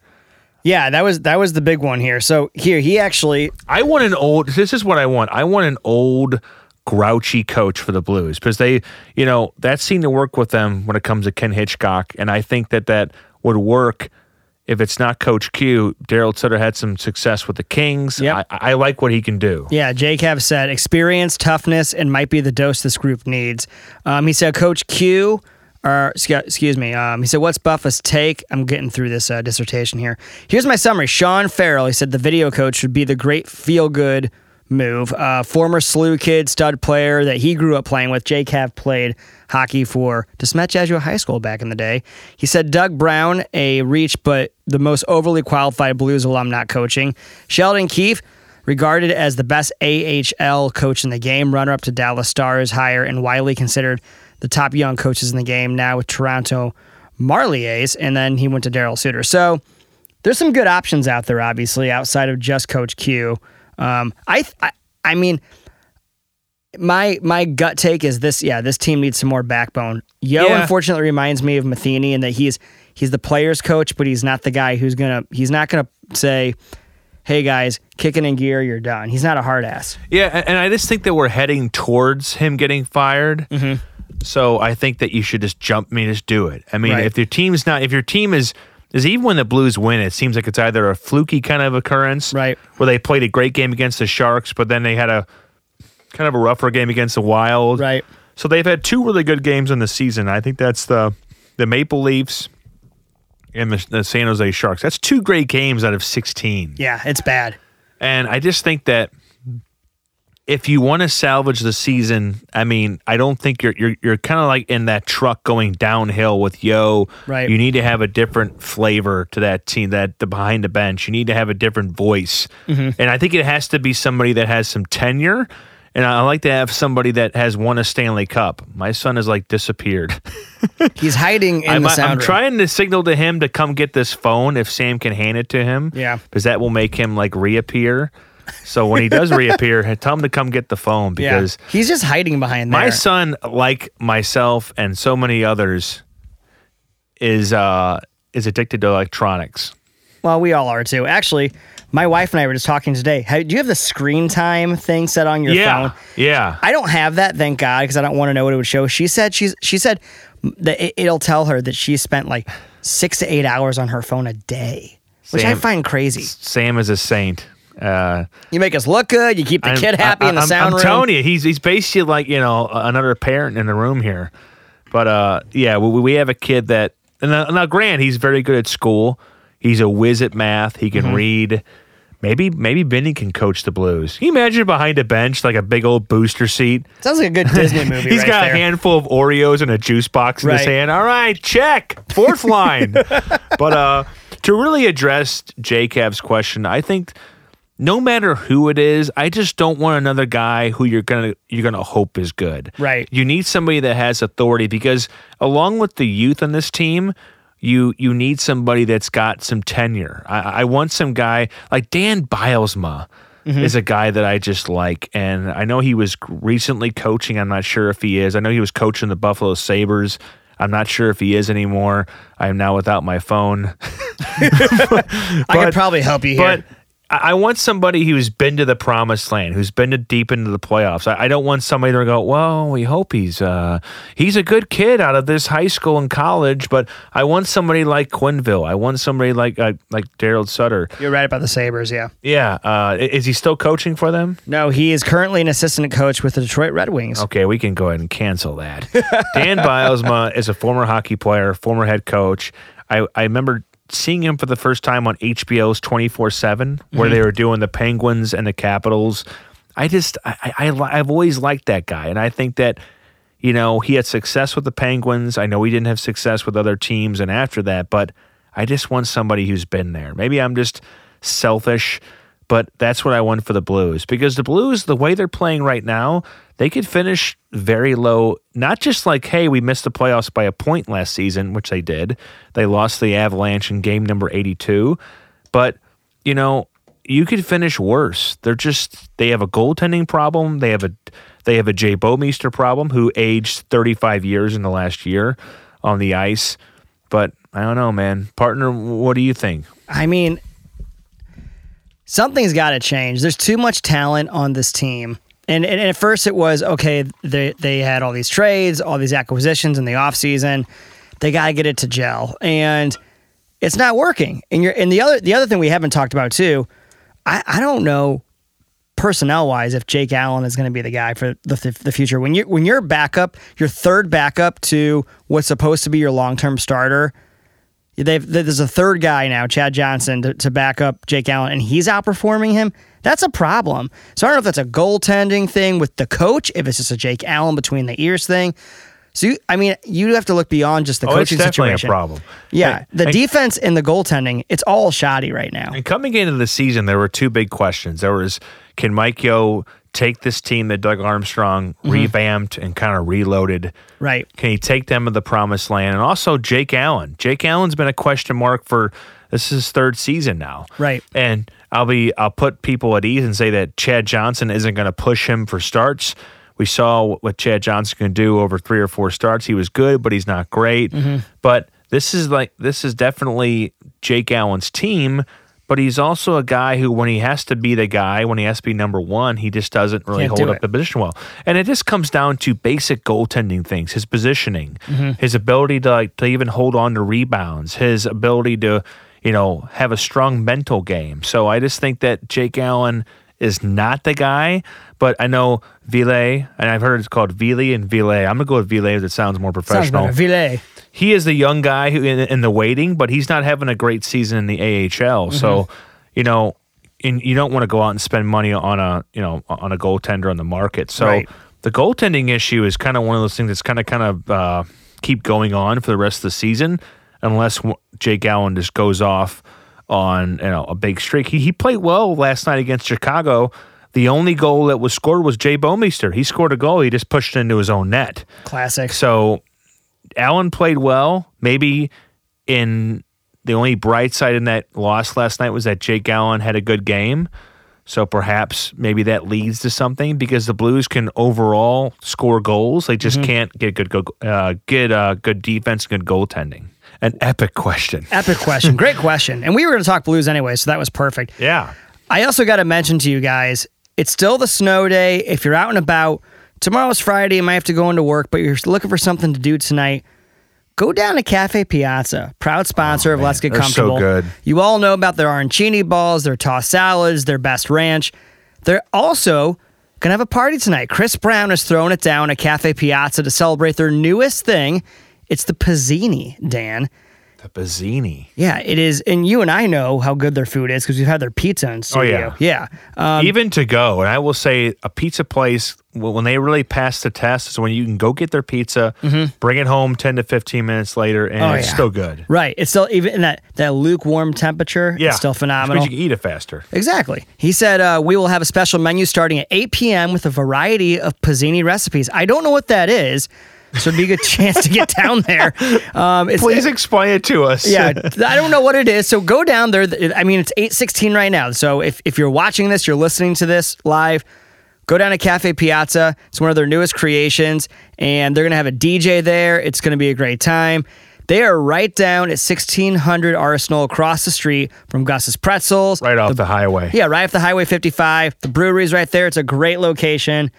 B: Yeah, that was that was the big one here. So here he actually
D: I want an old. This is what I want. I want an old, grouchy coach for the Blues because they, you know, that seemed to work with them when it comes to Ken Hitchcock, and I think that that would work. If it's not Coach Q, Darryl Sutter had some success with the Kings.
B: Yep.
D: I, I like what he can do.
B: Yeah, Jake have said experience, toughness, and might be the dose this group needs. Um, he said Coach Q, or excuse me, um, he said, "What's Buff's take?" I'm getting through this uh, dissertation here. Here's my summary. Sean Farrell. He said the video coach should be the great feel good move. Uh, former SLU kid, stud player that he grew up playing with. Jacob played hockey for DeSmet Jesuit High School back in the day. He said Doug Brown, a reach, but the most overly qualified Blues alum not coaching. Sheldon Keefe, regarded as the best AHL coach in the game, runner up to Dallas Stars hire, and widely considered the top young coaches in the game now with Toronto Marlies, and then he went to Darryl Sutter. So there's some good options out there, obviously, outside of just Coach Q. Um, I, I, I mean, my my gut take is this. Yeah, this team needs some more backbone. Yeo,
D: Yeah.
B: unfortunately, reminds me of Matheny in that he's he's the players coach, but he's not the guy who's gonna he's not gonna say, "Hey guys, kicking in gear, you're done." He's not a hard ass.
D: Yeah, and, and I just think that we're heading towards him getting fired.
B: Mm-hmm.
D: So I think that you should just jump. me, just do it. I mean,
B: Right.
D: if your team's not, if your team is, is even when the Blues win, it seems like it's either a fluky kind of occurrence,
B: Right.
D: where they played a great game against the Sharks, but then they had a kind of a rougher game against the Wild,
B: Right.
D: So they've had two really good games in the season. I think that's the the Maple Leafs and the, the San Jose Sharks. That's two great games out of sixteen.
B: Yeah, it's bad.
D: And I just think that if you want to salvage the season, I mean, I don't think you're you're you're kind of like in that truck going downhill with Yeo.
B: Right.
D: You need to have a different flavor to that team, that the behind the bench. You need to have a different voice, mm-hmm. and I think it has to be somebody that has some tenure. And I like to have somebody that has won a Stanley Cup. My son has like disappeared. <laughs>
B: He's hiding in
D: I'm,
B: the
D: I'm
B: room.
D: trying to signal to him to come get this phone if Sam can hand it to him.
B: Yeah.
D: Because that will make him like reappear. So when he does reappear, <laughs> tell him to come get the phone because
B: yeah. he's just hiding behind there.
D: my son, like myself and so many others, is uh is addicted to electronics.
B: Well, we all are too. Actually, my wife and I were just talking today. How, do you have the screen time thing set on your
D: yeah,
B: phone?
D: yeah.
B: I don't have that, thank God, because I don't want to know what it would show. She said she's she said that it, it'll tell her that she spent like six to eight hours on her phone a day, which I find crazy.
D: Sam is a saint. Uh,
B: You make us look good. You keep the
D: I'm-
B: kid happy
D: I-
B: in the
D: I'm-
B: sound
D: I'm
B: room.
D: telling you, he's he's basically like you know another parent in the room here. But uh, yeah, we, we have a kid that and now, now Grant, he's very good at school. He's a whiz at math. He can
B: Mm-hmm.
D: read. Maybe maybe Benny can coach the Blues. Can you imagine behind a bench like a big old booster seat?
B: Sounds like a good Disney <laughs> movie.
D: He's
B: right
D: got
B: there.
D: a handful of Oreos and a juice box in his hand. All right, check. Fourth <laughs> line. but uh to really address J Cav's question, I think no matter who it is, I just don't want another guy who you're gonna you're gonna hope is good.
B: Right.
D: You need somebody that has authority because along with the youth on this team, you you need somebody that's got some tenure. I, I want some guy like Dan Bylsma mm-hmm. is a guy that I just like, and I know he was recently coaching. I'm not sure if he is. I know he was coaching the Buffalo Sabres. I'm not sure if he is anymore. I am now without my phone. <laughs> <laughs>
B: I could probably help you here.
D: But I want somebody who's been to the promised land, who's been to deep into the playoffs. I, I don't want somebody to go, well, we hope he's uh, he's a good kid out of this high school and college. But I want somebody like Quenneville. I want somebody like uh, like Darryl Sutter.
B: You're right about the Sabres, yeah.
D: Yeah, uh, is he still coaching for them?
B: No, he is currently an assistant coach with the Detroit Red Wings.
D: Okay, we can go ahead and cancel that. <laughs> Dan Bylsma is a former hockey player, former head coach. I, I remember seeing him for the first time on HBO's 24 7, where they mm-hmm. were doing the Penguins and the Capitals. I just, I, I, I've always liked that guy. And I think that, you know, he had success with the Penguins. I know he didn't have success with other teams and after that, but I just want somebody who's been there. Maybe I'm just selfish, but that's what I want for the Blues because the Blues, the way they're playing right now, they could finish very low. Not just like, hey, we missed the playoffs by a point last season, which they did. They lost the Avalanche in game number 82, but you know, you could finish worse. They're just they have a goaltending problem. They have a they have a Jay Bouwmeester problem who aged 35 years in the last year on the ice. But I don't know, man. Partner, what do you think?
B: I mean, something's got to change. There's too much talent on this team. And, and at first it was okay, they, they had all these trades, all these acquisitions in the offseason. They got to get it to gel. And it's not working. And you're and the other the other thing we haven't talked about too, I, I don't know personnel wise if Jake Allen is going to be the guy for the, the, the future. When you when you're backup, your third backup to what's supposed to be your long term starter, they've there's a third guy now, Chad Johnson, to, to back up Jake Allen, and he's outperforming him. That's a problem. So I don't know if that's a goaltending thing with the coach, if it's just a Jake Allen between the ears thing. So you, I mean, you have to look beyond just the
D: Oh, it's
B: coaching
D: definitely
B: situation.
D: a problem.
B: Yeah,
D: And-
B: the
D: and-
B: defense and the goaltending, it's all shoddy right now.
D: And coming into the season, there were two big questions. There was, can Mike Yeo take this team that Doug Armstrong
B: Mm-hmm.
D: revamped and kind of reloaded?
B: Right.
D: Can he take them to the promised land? And also Jake Allen. Jake Allen's been a question mark for this is his third season now.
B: Right.
D: And I'll be I'll put people at ease and say that Chad Johnson isn't going to push him for starts. We saw what Chad Johnson can do over three or four starts. He was good, but he's not great. But this is like this is definitely Jake Allen's team. But he's also a guy who, when he has to be the guy, when he has to be number one, he just doesn't really
B: Can't
D: hold
B: do
D: up
B: it.
D: the position well. And it just comes down to basic goaltending things, his positioning, mm-hmm. his ability to like to even hold on to rebounds, his ability to, you know, have a strong mental game. So I just think that Jake Allen is not the guy, but I know Ville, and I've heard it's called Ville and Ville. I'm gonna go with Ville as it sounds more professional.
B: better. Ville.
D: he is the young guy who in, in the waiting, but he's not having a great season in the AHL. So, you know, and you don't want to go out and spend money on a you know on a goaltender on the market. So
B: Right.
D: the goaltending issue is kind of one of those things that's kind of kind of uh, keep going on for the rest of the season, unless Jake Allen just goes off on you know a big streak. He he played well last night against Chicago. The only goal that was scored was Jay Bouwmeester. He scored a goal. He just pushed it into his own net.
B: Classic.
D: So Allen played well. Maybe in the only bright side in that loss last night was that Jake Allen had a good game. So perhaps maybe that leads to something because the Blues can overall score goals. They
B: Mm-hmm.
D: just can't get good, good uh, get uh, good defense, good goaltending. An epic question.
B: Epic question. <laughs> Great question. And we were going to talk Blues anyway, so that was perfect.
D: Yeah.
B: I also got to mention to you guys, it's still the snow day. If you're out and about, tomorrow's Friday, you might have to go into work, but you're looking for something to do tonight. Go down to Cafe Piazza, proud sponsor of oh, Let's Get
D: they're so
B: Comfortable.
D: good.
B: You all know about their arancini balls, their tossed salads, their best ranch. They're also gonna have a party tonight. Chris Brown is throwing it down at Cafe Piazza to celebrate their newest thing. It's the Pizzini, Dan.
D: The Bazzini.
B: Yeah, it is, and you and I know how good their food is because we've had their pizza in studio.
D: yeah.
B: yeah. Um,
D: Even to go, and I will say a pizza place, when they really pass the test, is when you can go get their pizza, bring it home 10 to 15 minutes later, and
B: Mm-hmm. Oh,
D: it's
B: yeah.
D: still good.
B: Right. It's still even in that that lukewarm temperature.
D: Yeah.
B: It's still
D: Which
B: phenomenal.
D: means you can eat it faster.
B: Exactly. He said uh, we will have a special menu starting at 8 p.m. with a variety of Pizzini recipes. I don't know what that is, so it'd be a good chance to get down there. Um, it's,
D: Please explain it to us.
B: yeah, <laughs> I don't know what it is. So go down there. I mean, it's 8:16 right now. So if if you're watching this, you're listening to this live. Go down to Cafe Piazza. It's one of their newest creations, and they're gonna have a DJ there. It's gonna be a great time. They are right down at 1600 Arsenal, across the street from Gus's Pretzels.
D: right off the, highway.
B: Yeah, right off the Highway 55. The brewery's right there. It's a great location.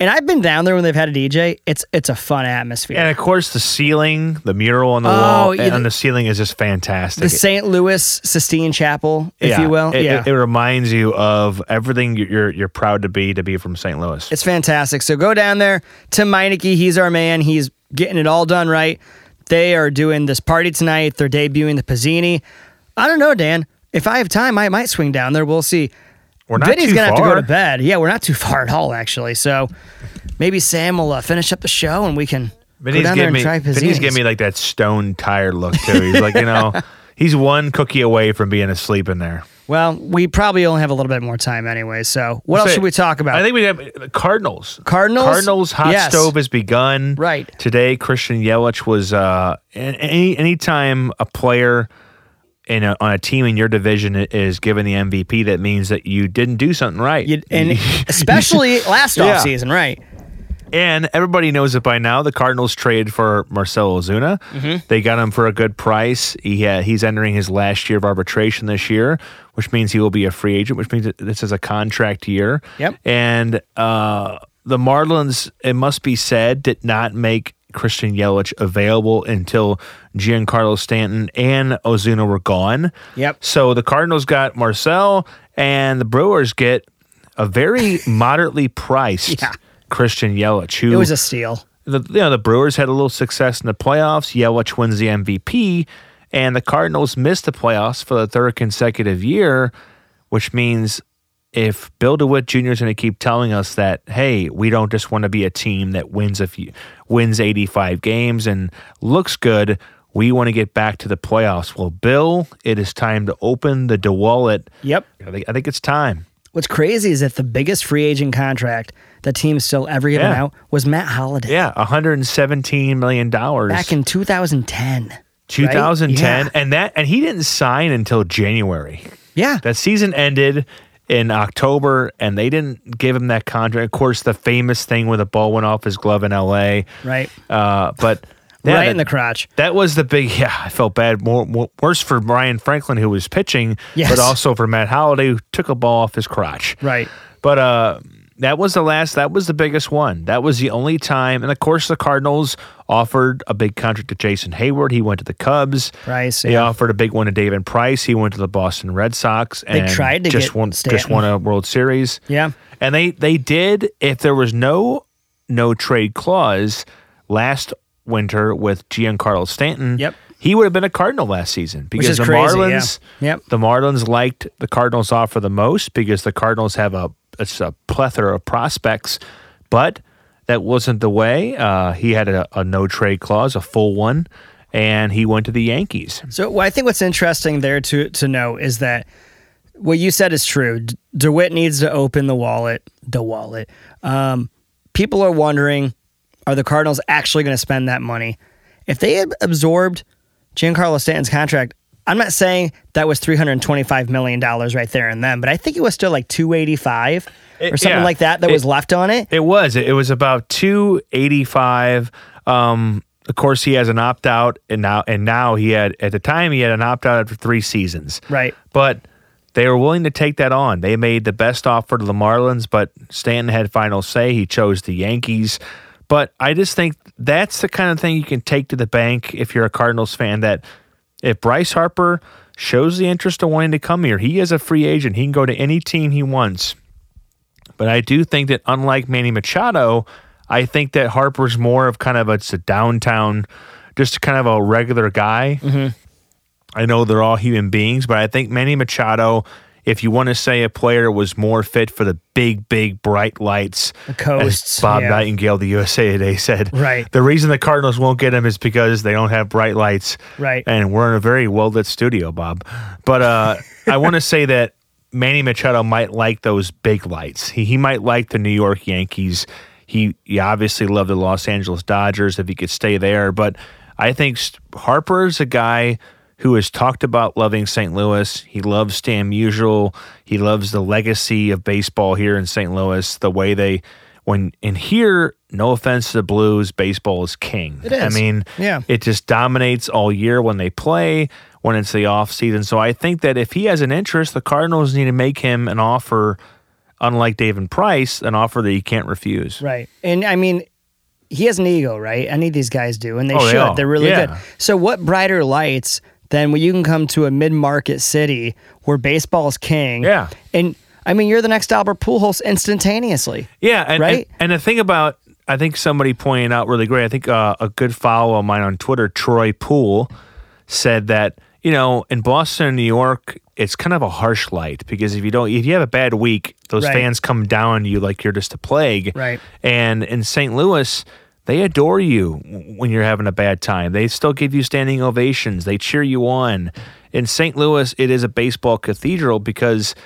B: And I've been down there when they've had a DJ. It's it's a fun atmosphere.
D: And of course, the ceiling, the mural on the
B: Oh,
D: wall,
B: yeah,
D: and
B: the-
D: the ceiling is just fantastic.
B: the St. Louis Sistine Chapel, if
D: Yeah,
B: you will.
D: It,
B: yeah.
D: it, it reminds you of everything you- you're you're proud to be to be from St. Louis.
B: It's fantastic. So go down there. Tim Meineke, he's our man. He's getting it all done right. They are doing this party tonight. They're debuting the Pizzini. I don't know, Dan. If I have time, I might swing down there. We'll see.
D: We're not
B: Vinny's
D: too
B: gonna have to go to bed. Yeah, we're not too far at all, actually. So maybe Sam will uh, finish up the show and we can
D: Vinny's
B: go down there and try
D: me, Vinny's
B: Pizzinis.
D: giving me like that stone tired look too. He's like, you know, <laughs> he's one cookie away from being asleep in there.
B: well, we probably only have a little bit more time anyway. So what else
D: Say-
B: should we talk about?
D: I think we have Cardinals.
B: Cardinals?
D: Cardinals hot
B: Yes.
D: stove has begun.
B: Right.
D: Today, Christian Yelich was uh an- any anytime a player in a, on a team in your division is given the MVP, that means that you didn't do something right.
B: You- and <laughs> especially last
D: Yeah.
B: offseason, right?
D: And everybody knows it by now. The Cardinals traded for Marcelo Ozuna.
B: Mm-hmm.
D: They got him for a good price. He uh, he's entering his last year of arbitration this year, which means he will be a free agent. Which means this is a contract year.
B: Yep.
D: And uh, the Marlins, it must be said, did not make Christian Yelich available until Giancarlo Stanton and Ozuna were gone.
B: Yep.
D: So the Cardinals got Marcell, and the Brewers get a very <laughs> moderately priced
B: Yeah.
D: Christian Yelich, who
B: It was a steal.
D: the you know the Brewers had a little success in the playoffs. Yelich wins the MVP, and the Cardinals missed the playoffs for the third consecutive year, which means if Bill DeWitt Jr. is going to keep telling us that, hey, we don't just want to be a team that wins a few, wins 85 games and looks good. We want to get back to the playoffs. Well, Bill, it is time to open the DeWallet.
B: Yep.
D: I think, I think it's time.
B: What's crazy is that the biggest free agent contract the teams still ever given
D: Yeah.
B: out was Matt Holliday
D: Yeah, 117 million dollars.
B: back in 2010.
D: 2010
B: Right?
D: and that and he didn't sign until January.
B: Yeah.
D: That season ended in October and they didn't give him that contract. Of course, the famous thing where the ball went off his glove in LA.
B: Right.
D: Uh, but yeah,
B: right
D: that,
B: in the crotch.
D: that was the big yeah, I felt bad more, more worse for Brian Franklin who was pitching,
B: Yes.
D: but also for Matt Holliday who took a ball off his crotch.
B: Right.
D: But uh that was the last that was the biggest one. That was the only time and of course the Cardinals offered a big contract to Jason Heyward. He went to the Cubs.
B: Price.
D: They
B: Yeah.
D: offered a big one to David Price. He went to the Boston Red Sox and They
B: tried to
D: just
B: get
D: won just won a World Series.
B: Yeah.
D: And they they did if there was no no trade clause last winter with Giancarlo Stanton.
B: Yep.
D: He would have been a Cardinal last season because
B: is
D: the
B: crazy,
D: Marlins
B: yeah. Yep.
D: the Marlins liked the Cardinals offer the most because the Cardinals have a it's a plethora of prospects, but that wasn't the way. Uh, he had a, a no trade clause, a full one, and he went to the Yankees.
B: So well, I think what's interesting there to to know is that what you said is true. DeWitt needs to open the wallet. The wallet. Um, people are wondering, are the Cardinals actually going to spend that money? If they had absorbed Giancarlo Stanton's contract, I'm not saying that was 325 million dollars right there and then, but I think it was still like 285 or something
D: yeah.
B: like that that
D: It-
B: was left on it.
D: It was. It was about two eighty five. Um, of course, he has an opt out, and now and now he had at the time he had an opt out after three seasons.
B: Right.
D: But they were willing to take that on. They made the best offer to the Marlins, but Stanton had final say. He chose the Yankees. But I just think that's the kind of thing you can take to the bank if you're a Cardinals fan. That if Bryce Harper shows the interest of wanting to come here, he is a free agent. He can go to any team he wants. But I do think that unlike Manny Machado, I think that Harper's more of kind of a, it's a downtown, just kind of a regular guy. Mm-hmm. I know they're all human beings, but I think Manny Machado, if you want to say a player was more fit for the big, big, bright lights,
B: The coasts,
D: as Bob
B: yeah.
D: Nightingale, the USA Today said,
B: Right.
D: The reason the Cardinals won't get him is because they don't have bright lights,
B: Right.
D: And we're in a very well lit studio, Bob. But uh, I want to <laughs> say that Manny Machado might like those big lights. He he might like the New York Yankees. He he obviously loved the Los Angeles Dodgers if he could stay there. But I think Harper is a guy who has talked about loving St. Louis. He loves Stan Musial. He loves the legacy of baseball here in St. Louis. The way they when in here, no offense to the Blues, baseball is king.
B: It is.
D: I mean,
B: Yeah.
D: it just dominates all year when they play, when it's the off season. So I think that if he has an interest, the Cardinals need to make him an offer, unlike David Price, an offer that he can't refuse.
B: Right. And I mean, he has an ego, right? Any of these guys do, and they
D: Oh,
B: should. They are really
D: Yeah.
B: good. So, what brighter lights than when you can come to a mid market city where baseball is king?
D: Yeah.
B: And I mean, you're the next Albert Pujols instantaneously.
D: Yeah, and,
B: Right?
D: and and the thing about I think somebody pointed out really great. I think uh, a good follow of mine on Twitter, Troy Poole, said that you know in Boston and New York, it's kind of a harsh light because if you don't, if you have a bad week, those
B: Right.
D: fans come down on you like you're just a plague.
B: Right.
D: And in St. Louis. They adore you when you're having a bad time. They still give you standing ovations. They cheer you on. In St. Louis, it is a baseball cathedral because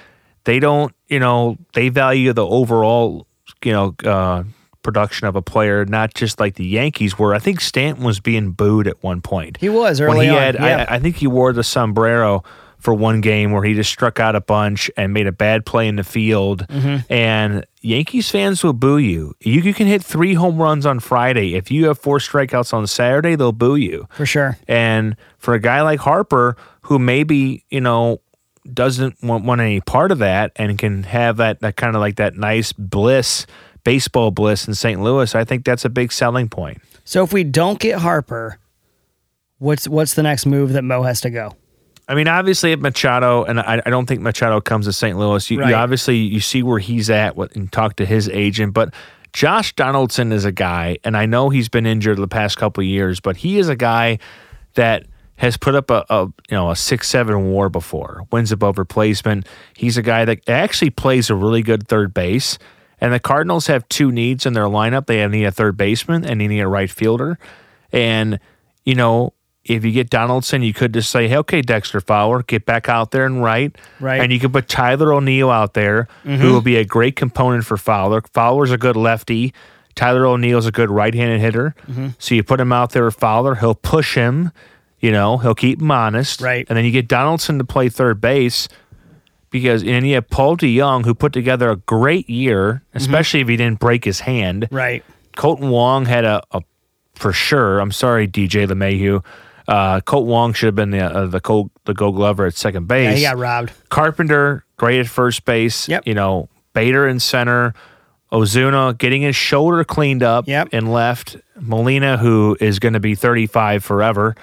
D: they don't, you know, they value the overall, you know, uh, production of a player, not just like the Yankees were. I think Stanton was being booed at one point.
B: He was
D: when
B: early
D: he
B: on,
D: had.
B: yeah.
D: I, I think he wore the sombrero for one game where he just struck out a bunch and made a bad play in the field.
B: Mm-hmm.
D: And Yankees fans will boo you. you. You can hit three home runs on Friday. If you have four strikeouts on Saturday, they'll boo you.
B: For sure.
D: And for a guy like Harper, who maybe, you know, doesn't want, want any part of that and can have that, that kind of like that nice bliss, baseball bliss in St. Louis, I think that's a big selling point.
B: So, if we don't get Harper, what's what's the next move that Mo has to go?
D: I mean, obviously, if Machado, and I, I don't think Machado comes to St. Louis. You,
B: Right.
D: you obviously you see where he's at what- and talk to his agent, but Josh Donaldson is a guy, and I know he's been injured the past couple of years, but he is a guy that has put up a, a you know a six seven WAR before, wins above replacement. He's a guy that actually plays a really good third base. And the Cardinals have two needs in their lineup. They need a third baseman and they need a right fielder. And you know, if you get Donaldson, you could just say, hey, okay, Dexter Fowler, get back out there and write.
B: Right.
D: And you could put Tyler O'Neill out there, who mm-hmm. will be a great component for Fowler. Fowler's a good lefty. Tyler O'Neill's a good right-handed hitter. Mm-hmm. So you put him out there with Fowler, he'll push him. You know, he'll keep him honest.
B: Right.
D: And then you get Donaldson to play third base because and then you have Paul DeJong who put together a great year, mm-hmm. especially if he didn't break his hand.
B: Right.
D: Kolten Wong had a, a for sure. I'm sorry, DJ LeMahieu. Uh, Colt Wong should have been the uh, the Gold, the Gold Glover at second base.
B: Yeah, he got robbed.
D: Carpenter great at first base.
B: Yep.
D: You know Bader in center. Ozuna getting his shoulder cleaned up
B: Yep.
D: and left. Molina, who is going to be 35 forever,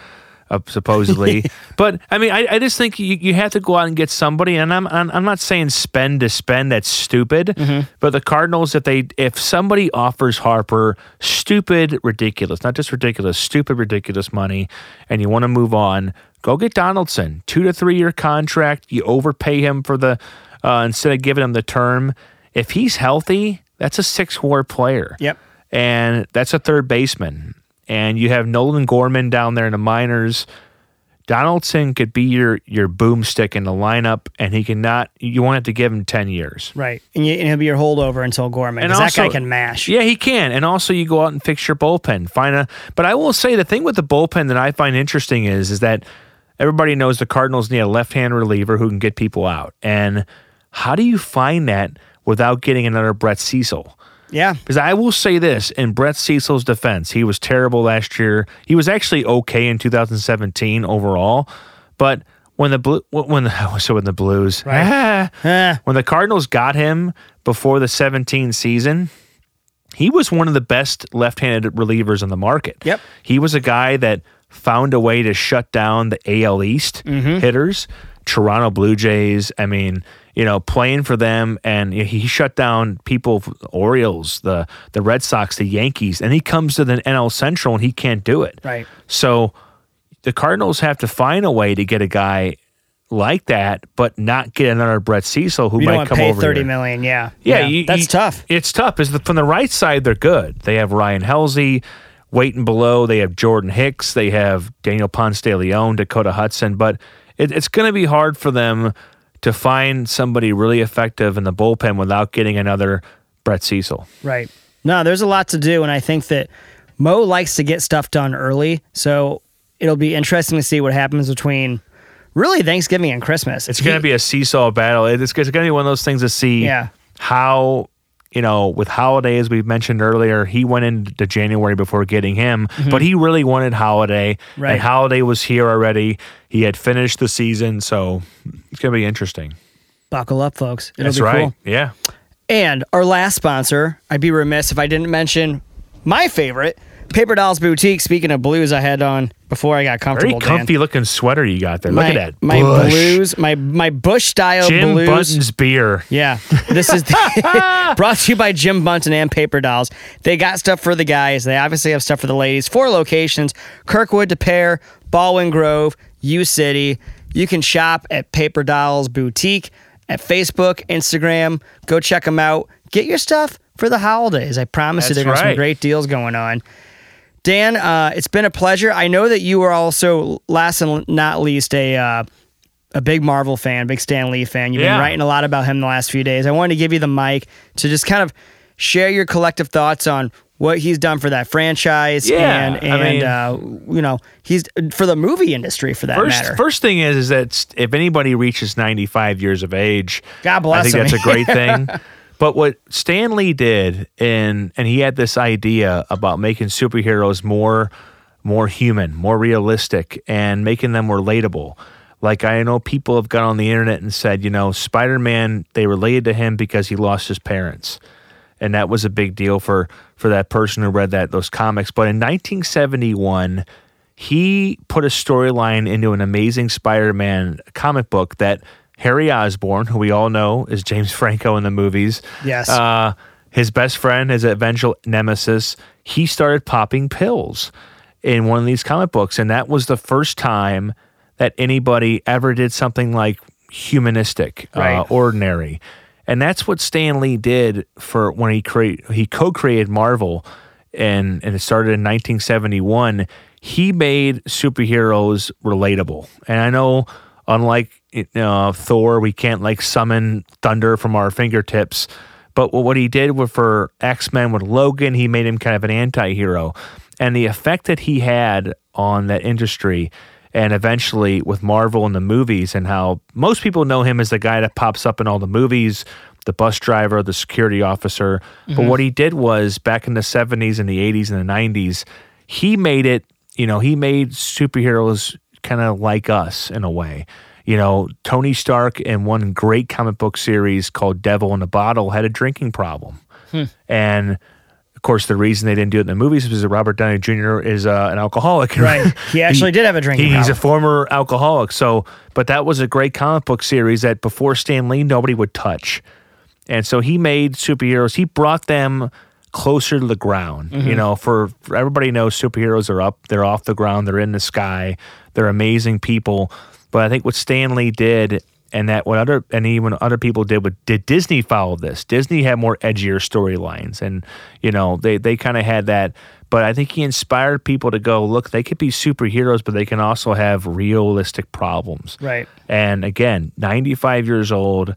D: uh, supposedly. <laughs> but I mean, I, I just think you, you have to go out and get somebody. And I'm, I'm I'm not saying spend to spend. That's stupid.
B: Mm-hmm.
D: But the Cardinals, if they if somebody offers Harper stupid, ridiculous, not just ridiculous, stupid, ridiculous money, and you want to move on, go get Donaldson. Two to three year contract. You overpay him for the uh, instead of giving him the term. If he's healthy, that's a six war player
B: Yep.
D: and that's a third baseman. And you have Nolan Gorman down there in the minors. Donaldson could be your your boomstick in the lineup, and he cannot. You won't have to give him ten years.
B: Right. And, you, and he'll be your holdover until Gorman.
D: And
B: 'cause that guy can mash.
D: Yeah, he can. And also, you go out and fix your bullpen. Find a. But I will say the thing with the bullpen that I find interesting is is that everybody knows the Cardinals need a left-hand reliever who can get people out. And how do you find that without getting another Brett Cecil?
B: Yeah.
D: Because I will say this in Brett Cecil's defense, he was terrible last year. He was actually okay in 2017 overall, but when the blue when the <laughs> so when the Blues <laughs>
B: Eh.
D: when the Cardinals got him before the 17 season, he was one of the best left-handed relievers on the market.
B: Yep.
D: He was a guy that found a way to shut down the AL East
B: Mm-hmm.
D: hitters, Toronto Blue Jays. I mean, you know, playing for them, and he shut down people, Orioles, the the Red Sox, the Yankees, and he comes to the NL Central and he can't do it.
B: Right.
D: So the Cardinals have to find a way to get a guy like that, but not get another Brett Cecil who
B: You
D: might come
B: pay
D: over
B: thirty
D: here.
B: million. Yeah.
D: Yeah, you-
B: that's
D: you-
B: tough.
D: It's tough. Is the, from the right side, they're good. They have Ryan Helsley, waiting below. They have Jordan Hicks. They have Daniel Ponce de Leon, Dakota Hudson. But it, it's going to be hard for them to find somebody really effective in the bullpen without getting another Brett Cecil.
B: Right. No, there's a lot to do, and I think that Mo likes to get stuff done early. So it'll be interesting to see what happens between really Thanksgiving and Christmas.
D: It's going to be a seesaw battle. It's, it's going to be one of those things to see
B: Yeah.
D: how, you know, with Holliday, as we mentioned earlier, he went into January before getting him, but he really wanted Holliday.
B: Mm-hmm. Right.
D: And Holliday was here already. He had finished the season. So it's going to be interesting.
B: buckle up, folks. It'll
D: That's
B: be
D: right.
B: cool.
D: Yeah.
B: And our last sponsor, I'd be remiss if I didn't mention my favorite, Paper Dolls Boutique. Speaking of blues, I had on before I got
D: Very
B: comfortable. Dan.
D: comfy looking sweater you got there.
B: My,
D: Look at that.
B: my
D: Bush.
B: blues, my my Bush style
D: Jim
B: blues.
D: Button's beer.
B: Yeah, this is <laughs> brought to you by Jim Bunton and Paper Dolls. They got stuff for the guys. They obviously have stuff for the ladies. Four locations: Kirkwood, Des Peres, Baldwin Grove, U City. You can shop at Paper Dolls Boutique at Facebook, Instagram. Go check them out. Get your stuff for the holidays. I promise you,
D: That's
B: there's some great deals going on. Dan, uh, it's been a pleasure. I know that you are also, last and not least, a uh, a big Marvel fan, big Stan Lee fan. You've
D: Yeah.
B: been writing a lot about him the last few days. I wanted to give you the mic to just kind of share your collective thoughts on what he's done for that franchise
D: Yeah,
B: and
D: I mean-
B: uh, you know he's for the movie industry for that
D: First,
B: matter.
D: first thing is, is that if anybody reaches 95 years of age,
B: God bless
D: I think
B: him.
D: that's a great <laughs> thing. But what Stan Lee did, and and he had this idea about making superheroes more more human, more realistic, and making them relatable. Like I know people have gone on the internet and said, you know, Spider Man, they related to him because he lost his parents and that was a big deal for for that person who read that those comics. But in 1971, he put a storyline into an Amazing Spider-Man comic book that Harry Osborn, who we all know is James Franco in the movies,
B: Yes.
D: uh, his best friend, his eventual nemesis, he started popping pills in one of these comic books, and that was the first time that anybody ever did something like humanistic, uh, ordinary. And that's what Stan Lee did for when he create he co-created Marvel and and it started in 1971. He made superheroes relatable. And I know unlike uh, Thor, we can't like summon thunder from our fingertips. But what he did with for X Men with Logan, he made him kind of an anti hero. And the effect that he had on that industry and eventually with Marvel and the movies and how most people know him as the guy that pops up in all the movies, the bus driver, the security officer. But what he did was back in the 70s and the 80s and the 90s, he made it, you know, he made superheroes kind of like us in a way. You know, Tony Stark in one great comic book series called Devil in a Bottle had a drinking problem. And of course, the reason they didn't do it in the movies was that Robert Downey Jr. is uh, an alcoholic.
B: Right. <laughs> He actually did have a drinking
D: he- He's a former alcoholic. So, but that was a great comic book series that before Stan Lee, nobody would touch. And so he made superheroes. He brought them closer to the ground.
B: Mm-hmm.
D: You know, for, for everybody knows superheroes are up, they're off the ground, they're in the sky, they're amazing people. But I think what Stan Lee did, and that what other and even other people did, what did Disney follow this? Disney had more edgier storylines, and you know they they kind of had that. But I think he inspired people to go look. They could be superheroes, but they can also have realistic problems.
B: Right.
D: And again, 95 years old.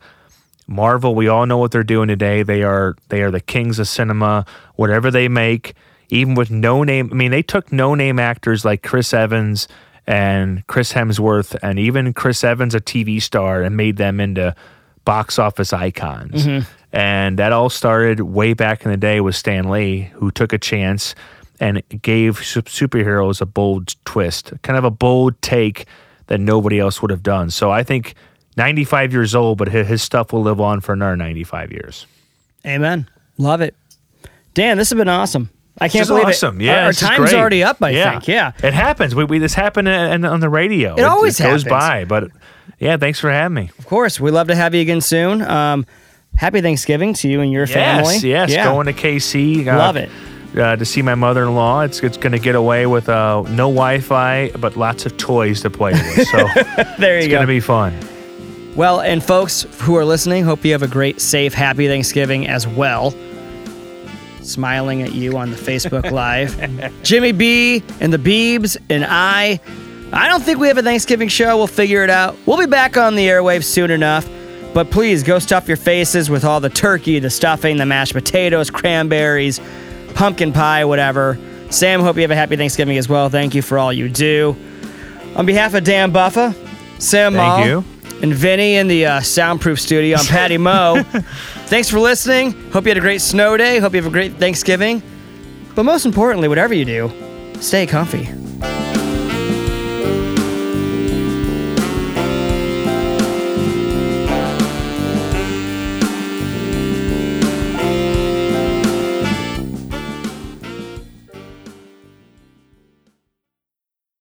D: Marvel, we all know what they're doing today. They are they are the kings of cinema. Whatever they make, even with no name. I mean, they took no name actors like Chris Evans and Chris Hemsworth and even Chris Evans, a TV star, and made them into box office icons. Mm-hmm. And that all started way back in the day with Stan Lee, who took a chance and gave superheroes a bold twist, kind of a bold take that nobody else would have done. So I think 95 years old, but his stuff will live on for another 95 years.
B: Amen. Love it. Dan, this has been awesome. I can't believe
D: awesome.
B: it.
D: Yeah,
B: Our, our time's
D: great.
B: already up, I think. Yeah.
D: It happens. We, we this happened in, on the radio. It,
B: always
D: goes
B: happens.
D: by. But yeah, thanks for having me.
B: Of course. We'd love to have you again soon. Um, happy Thanksgiving to you and your family.
D: Yes, yes.
B: Yeah.
D: Going to KC. uh,
B: Love it.
D: Uh, to see my mother-in-law. It's it's going to get away with uh, no Wi-Fi, but lots of toys to play with. So <laughs>
B: There you go.
D: it's going to be fun.
B: Well, and folks who are listening, hope you have a great, safe, happy Thanksgiving as well. Smiling at you on the Facebook Live. <laughs> Jimmy B and the Beebs and I. I don't think we have a Thanksgiving show. We'll figure it out. We'll be back on the airwaves soon enough. But please go stuff your faces with all the turkey, the stuffing, the mashed potatoes, cranberries, pumpkin pie, whatever. Sam, hope you have a happy Thanksgiving as well. Thank you for all you do. On behalf of Dan Buffa, Sam
D: Thank
B: Maul,
D: you.
B: And Vinny in the uh, soundproof studio. I'm Patty Moe. <laughs> Thanks for listening. Hope you had a great snow day. Hope you have a great Thanksgiving. But most importantly, whatever you do, stay comfy.